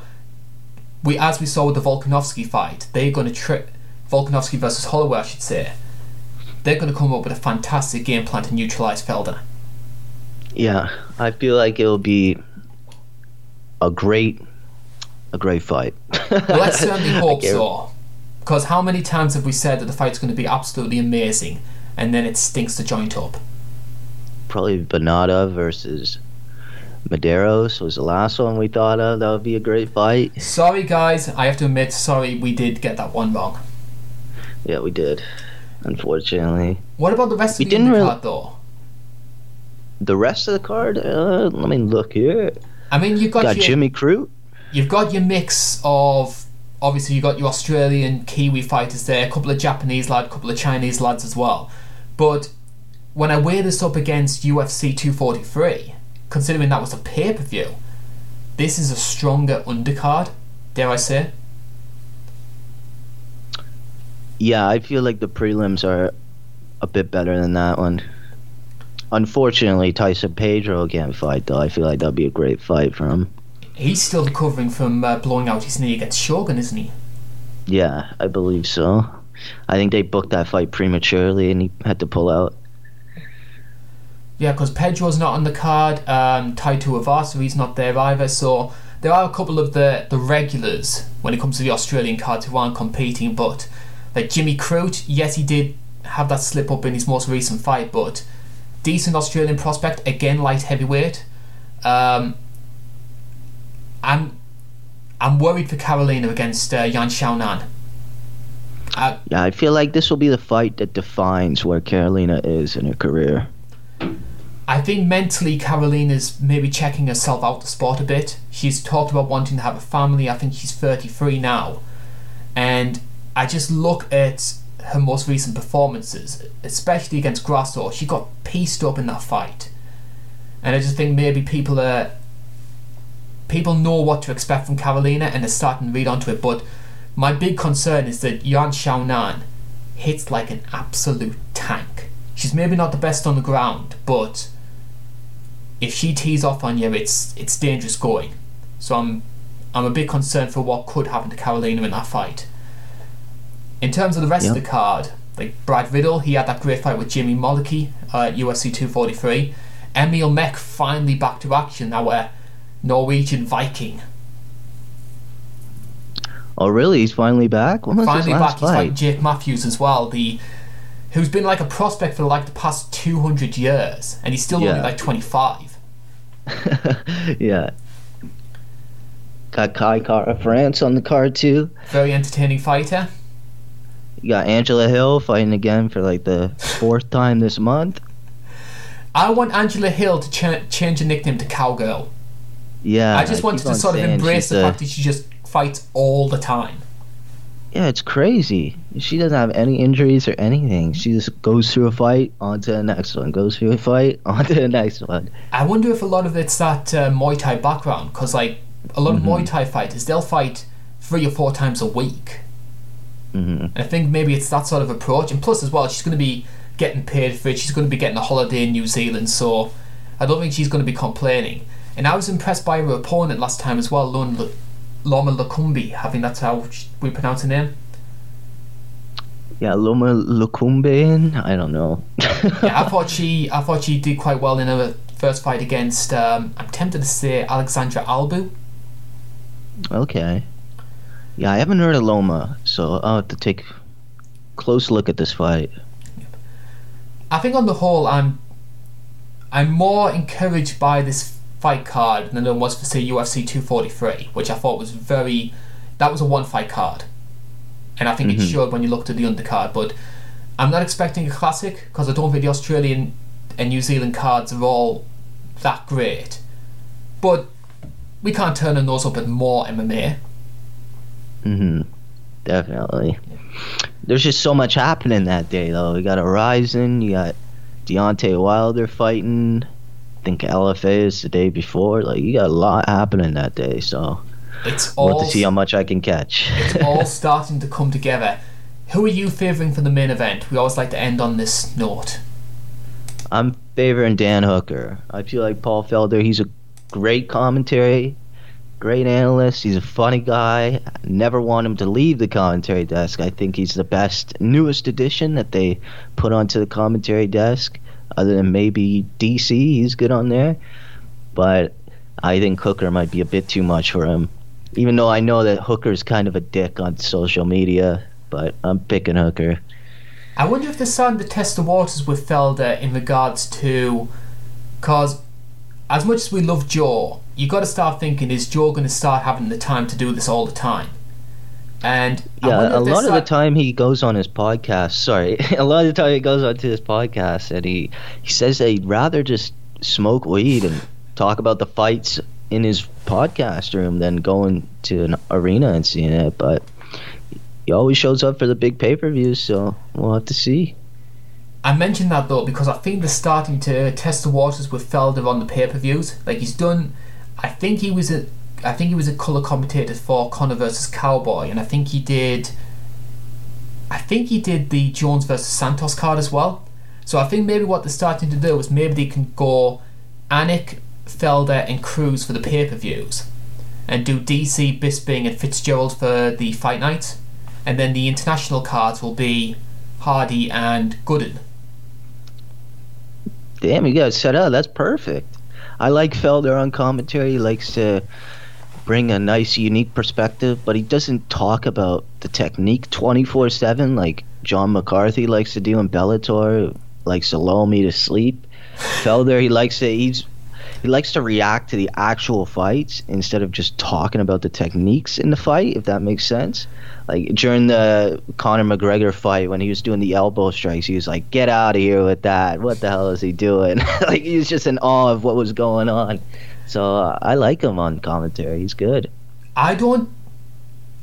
we, as we saw with the Volkanovski fight, they're going to tri- Volkanovski versus Holloway, I should say. They're going to come up with a fantastic game plan to neutralize Felder. Yeah, I feel like it'll be a great, a great fight. Well, let's certainly [LAUGHS] hope so. Because how many times have we said that the fight's going to be absolutely amazing, and then it stinks the joint up? Probably Vannata versus Medeiros was the last one we thought of. That would be a great fight. Sorry, guys, I have to admit, sorry, we did get that one wrong. Yeah, we did. Unfortunately, What about the rest We of the didn't really- undercard, though? the rest of the card. Uh, let me look here. I mean, you've got, Got your Jimmy Crute. you've got your mix of obviously you've got your Australian Kiwi fighters there, a couple of Japanese lads, a couple of Chinese lads as well. But when I weigh this up against UFC 243, considering that was a pay per view, this is a stronger undercard. Dare I say? Yeah, I feel like the prelims are a bit better than that one. Unfortunately, Tyson Pedro can't fight though. I feel like that'd be a great fight for him. He's still recovering from uh, blowing out his knee against Shogun, isn't he? Yeah, I believe so. I think they booked that fight prematurely and he had to pull out. Yeah, because Pedro's not on the card. Um, Tai Tuivasa's not there either. So there are a couple of the, the regulars when it comes to the Australian cards who aren't competing. But like Jimmy Crute, yes, he did have that slip up in his most recent fight, but decent Australian prospect again, light heavyweight. Um, I'm I'm worried for Karolina against uh, Yan Xiaonan. Uh, Yeah, I feel like this will be the fight that defines where Karolina is in her career. I think mentally Karolina's maybe checking herself out the sport a bit. She's talked about wanting to have a family. I think she's 33 now. And I just look at her most recent performances, especially against Grasso. She got pieced up in that fight. And I just think maybe people are people know what to expect from Karolina and they're starting to read onto it. But my big concern is that Yan Xiaonan hits like an absolute tank. She's maybe not the best on the ground, but if she tees off on you, it's it's dangerous going. So I'm I'm a bit concerned for what could happen to Karolina in that fight. In terms of the rest of the card, like Brad Riddell, he had that great fight with Jamie Mullarkey uh, at UFC 243. Emil Meek finally back to action, our Norwegian Viking. Oh, really? He's finally back? When was finally his back. last He's fighting fight? Jake Matthews as well, the who's been like a prospect for like the past 200 years, and he's still only like 25. [LAUGHS] yeah. Got Kai Kara France on the card too. Very entertaining fighter. You got Angela Hill fighting again for like the fourth time this month. I want Angela Hill to ch- change her nickname to Cowgirl. Yeah. I just wanted keep to sort of embrace the fact that she just fights all the time. Yeah, it's crazy. She doesn't have any injuries or anything. She just goes through a fight, on to the next one. Goes through a fight, [LAUGHS] on to the next one. I wonder if a lot of it's that uh, Muay Thai background, because like a lot Mm-hmm. of Muay Thai fighters, they'll fight three or four times a week. hmm And I think maybe it's that sort of approach. And plus, as well, she's going to be getting paid for it. She's going to be getting a holiday in New Zealand, so I don't think she's going to be complaining. And I was impressed by her opponent last time as well, Lon- L- Loma Lakumbi. I think that's how we pronounce her name. Yeah, Loma Lukumbein. I don't know. Yeah, I [LAUGHS] thought she, I thought she did quite well in her first fight against. Um, I'm tempted to say Alexandra Albu. okay. Yeah, I haven't heard of Loma, so I'll have to take a close look at this fight. I think on the whole, I'm I'm more encouraged by this fight card than there was for say UFC 243, which I thought was very. That was a one fight card, and I think it Mhm. showed when you looked at the undercard. But I'm not expecting a classic because I don't think the Australian and New Zealand cards are all that great. But we can't turn our nose up at more MMA. hmm Definitely. There's just so much happening that day, though. You got Rizin, you got Deontay Wilder fighting. I think LFA is the day before. Like, you got a lot happening that day, so It's I want all to see how much I can catch. it's all [LAUGHS] starting to come together. Who are you favouring for the main event? We always like to end on this note. I'm favoring Dan Hooker. I feel like Paul Felder, he's a great commentary, great analyst. He's a funny guy. I Never want him to leave the commentary desk. I think he's the best, newest addition that they put onto the commentary desk, other than maybe DC. He's good on there. But I think Hooker might be a bit too much for him. Even though I know that Hooker's kind of a dick on social media, but I'm picking Hooker. I wonder if they're starting to test the waters with Felder in regards to. Because, as much as we love Joe, you got to start thinking is Joe going to start having the time to do this all the time? And Yeah, a lot of the time he goes on his podcast. Sorry, [LAUGHS] a lot of the time he goes onto his podcast and he he says that he'd rather just smoke weed and talk about the fights in his podcast room than going to an arena and seeing it. But he always shows up for the big pay per views, so we'll have to see. I mentioned that though because I think they're starting to test the waters with Felder on the pay per views. Like he's done, I think he was a, I think he was a color commentator for Conor versus Cowboy, and I think he did, I think he did the Jones versus Santos card as well. So I think maybe what they're starting to do is maybe they can go, Anik, Felder, and Cruz for the pay per views, and do DC, Bisping, and Fitzgerald for the fight nights, and then the international cards will be Hardy and Gooden. Damn, you got set up. That's perfect. I like Felder on commentary. He likes to bring a nice, unique perspective, but he doesn't talk about the technique 24 7 like John McCarthy likes to do in Bellator, likes to lull me to sleep. Felder, he likes to, he's, he likes to react to the actual fights instead of just talking about the techniques in the fight, if that makes sense. Like during the Conor McGregor fight, when he was doing the elbow strikes, he was like, "Get out of here with that! What the hell is he doing?" [LAUGHS] like he was just in awe of what was going on. So uh, I like him on commentary. He's good. I don't.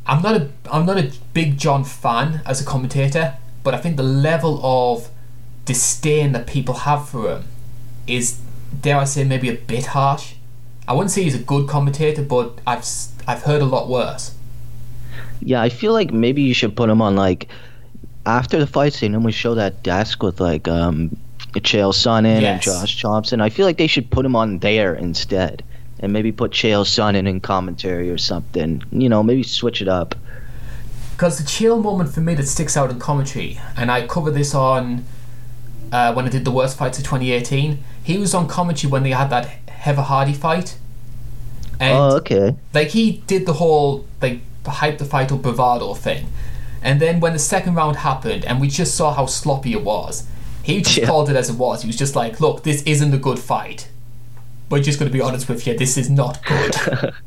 I'm not a. I'm not a big John fan as a commentator, but I think the level of disdain that people have for him is, dare I say, maybe a bit harsh. I wouldn't say he's a good commentator, but I've I've heard a lot worse. Yeah, I feel like maybe you should put him on like after the fight scene, and we show that desk with like um Chael Sonnen Yes. and Josh Thompson. I feel like they should put him on there instead, and maybe put Chael Sonnen in commentary or something. You know, maybe switch it up. Because the chill moment for me that sticks out in commentary, and I covered this on uh, when I did the worst fights of 2018. He was on commentary when they had that Heather Hardy fight, and oh, okay. like he did the whole like hype the fight or bravado thing, and then when the second round happened and we just saw how sloppy it was, he just Yeah. called it as it was. He was just like, "Look, this isn't a good fight. We're just going to be honest with you. This is not good." [LAUGHS]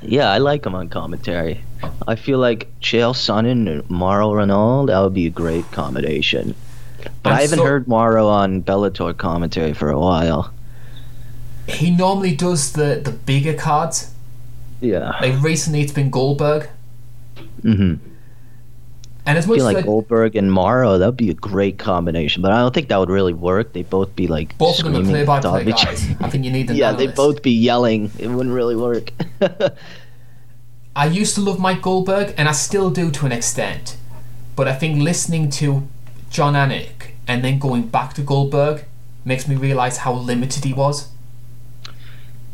Yeah, I like him on commentary. I feel like Chael Sonnen and Mauro Ranallo, that would be a great combination. But I'm I haven't so- heard Mauro on Bellator commentary for a while. he normally does the the bigger cards. Yeah. Like recently, it's been Goldberg, hmm and as I much as like I- Goldberg and Mauro, that would be a great combination. But I don't think that would really work. They'd both be like both of them are play-by-play play guys. I think you need [LAUGHS] them. yeah, they'd both be yelling. It wouldn't really work. [LAUGHS] I used to love Mike Goldberg, and I still do to an extent. But I think listening to Jon Anik and then going back to Goldberg makes me realise how limited he was.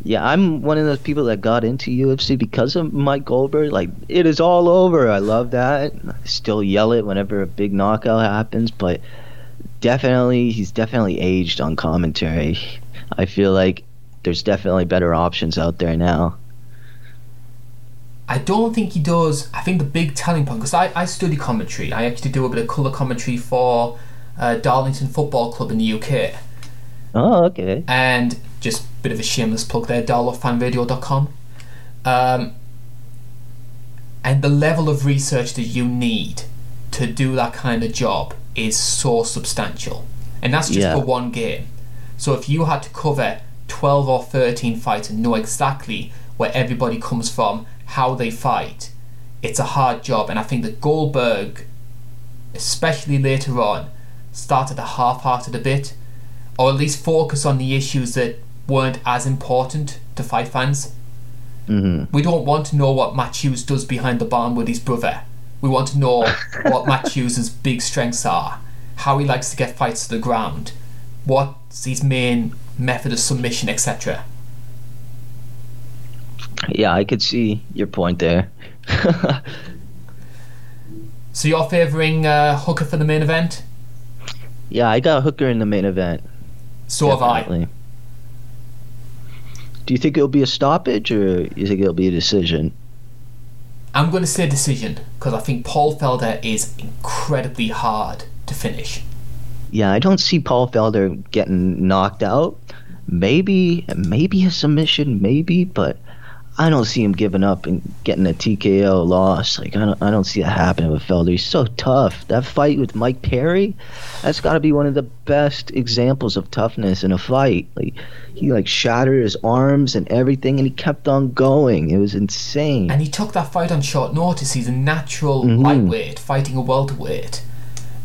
Yeah, I'm one of those people that got into UFC because of Mike Goldberg. Like, it is all over. I love that. I still yell it whenever a big knockout happens, but definitely, he's definitely aged on commentary. I feel like there's definitely better options out there now. I don't think he does. I think the big telling point, because I, I study commentary, I actually do a bit of colour commentary for uh, Darlington Football Club in the UK. Oh, okay. and just a bit of a shameless plug there, darlofanradio.com. Um, and the level of research that you need to do that kind of job is so substantial. And that's just Yeah. for one game. So if you had to cover 12 or 13 fights and know exactly where everybody comes from, how they fight, it's a hard job. And I think that Goldberg, especially later on, started to half hearted a bit, or at least focus on the issues that weren't as important to fight fans. hmm We don't want to know what Matt Hughes does behind the barn with his brother. We want to know [LAUGHS] what Matt Hughes' big strengths are, how he likes to get fights to the ground, what's his main method of submission, etc. Yeah, I could see your point there. [LAUGHS] So you're favouring uh, Hooker for the main event? yeah, I got Hooker in the main event. So have I. Do you think it'll be a stoppage or you think it'll be a decision? I'm going to say decision because I think Paul Felder is incredibly hard to finish. Yeah, I don't see Paul Felder getting knocked out. Maybe, maybe a submission, maybe, but I don't see him giving up and getting a TKO loss. Like I don't, I don't see that happening with Felder. He's so tough. That fight with Mike Perry, that's got to be one of the best examples of toughness in a fight. Like he like shattered his arms and everything, and he kept on going. It was insane. And he took that fight on short notice. He's a natural Mhm. lightweight fighting a welterweight.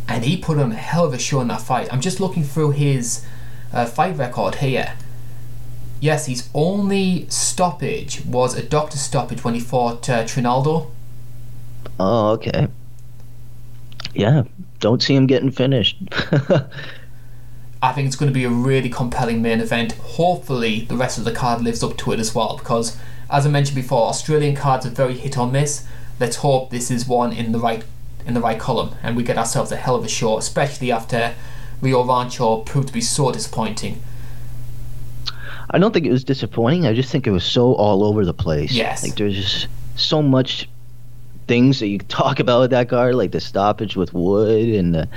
And he put on a hell of a show in that fight. I'm just looking through his uh, fight record here. Yes, his only stoppage was a doctor stoppage when he fought uh, Trinaldo. Oh, okay. Yeah, don't see him getting finished. [LAUGHS] I think it's going to be a really compelling main event. Hopefully, the rest of the card lives up to it as well, because as I mentioned before, Australian cards are very hit or miss. Let's hope this is one in the right in the right column, and we get ourselves a hell of a show, especially after Rio Rancho proved to be so disappointing. I don't think it was disappointing. I just think it was so all over the place. Yes. Like there's just so much things that you could [LAUGHS] talk about with that card, like the stoppage with Wood and the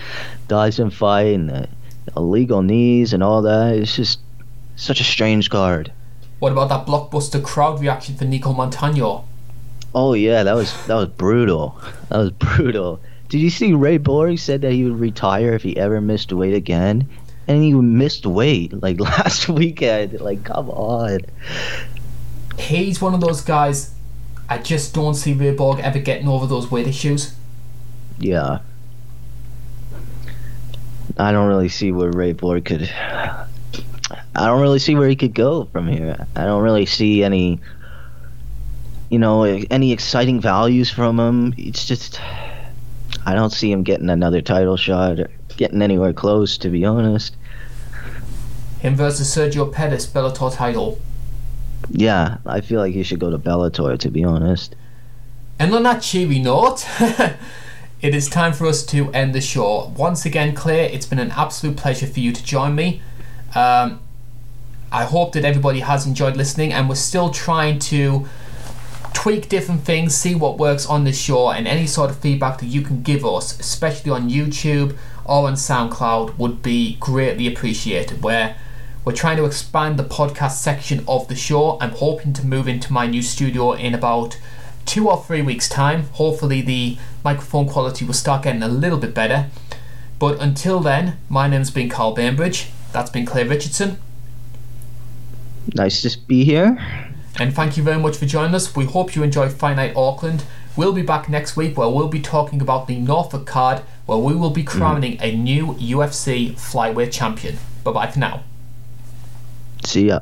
Dyson fight and the illegal knees and all that. It's just such a strange card. What about that blockbuster crowd reaction for Nico Montano? Oh yeah, that was that was brutal. That was [LAUGHS] brutal. Did you see Ray Borg said that he would retire if he ever missed weight again? And he missed weight like [LAUGHS] last weekend. Like, come on. He's one of those guys. I just don't see Ray Borg ever getting over those weight issues. Yeah. I don't really see where Ray Borg could. I don't really see where he could go from here. I don't really see any, you know, any exciting values from him. It's just, I don't see him getting another title shot or getting anywhere close, to be honest. Him versus Sergio Pettis, Bellator title. Yeah, I feel like he should go to Bellator, to be honest. And on that cheery note, [LAUGHS] it is time for us to end the show. Once again, Claire, it's been an absolute pleasure for you to join me. Um, I hope that everybody has enjoyed listening, and we're still trying to tweak different things, see what works on the show, and any sort of feedback that you can give us, especially on YouTube or on SoundCloud, would be greatly appreciated. Where we're trying to expand the podcast section of the show. I'm hoping to move into my new studio in about two or three weeks' time. Hopefully, the microphone quality will start getting a little bit better. But until then, my name's been Carl Bainbridge. That's been Claire Richardson. Nice to be here. And thank you very much for joining us. We hope you enjoy Fight Night Auckland. We'll be back next week where we'll be talking about the Norfolk card where we will be mm. crowning a new UFC flyweight champion. Bye bye for now. See ya.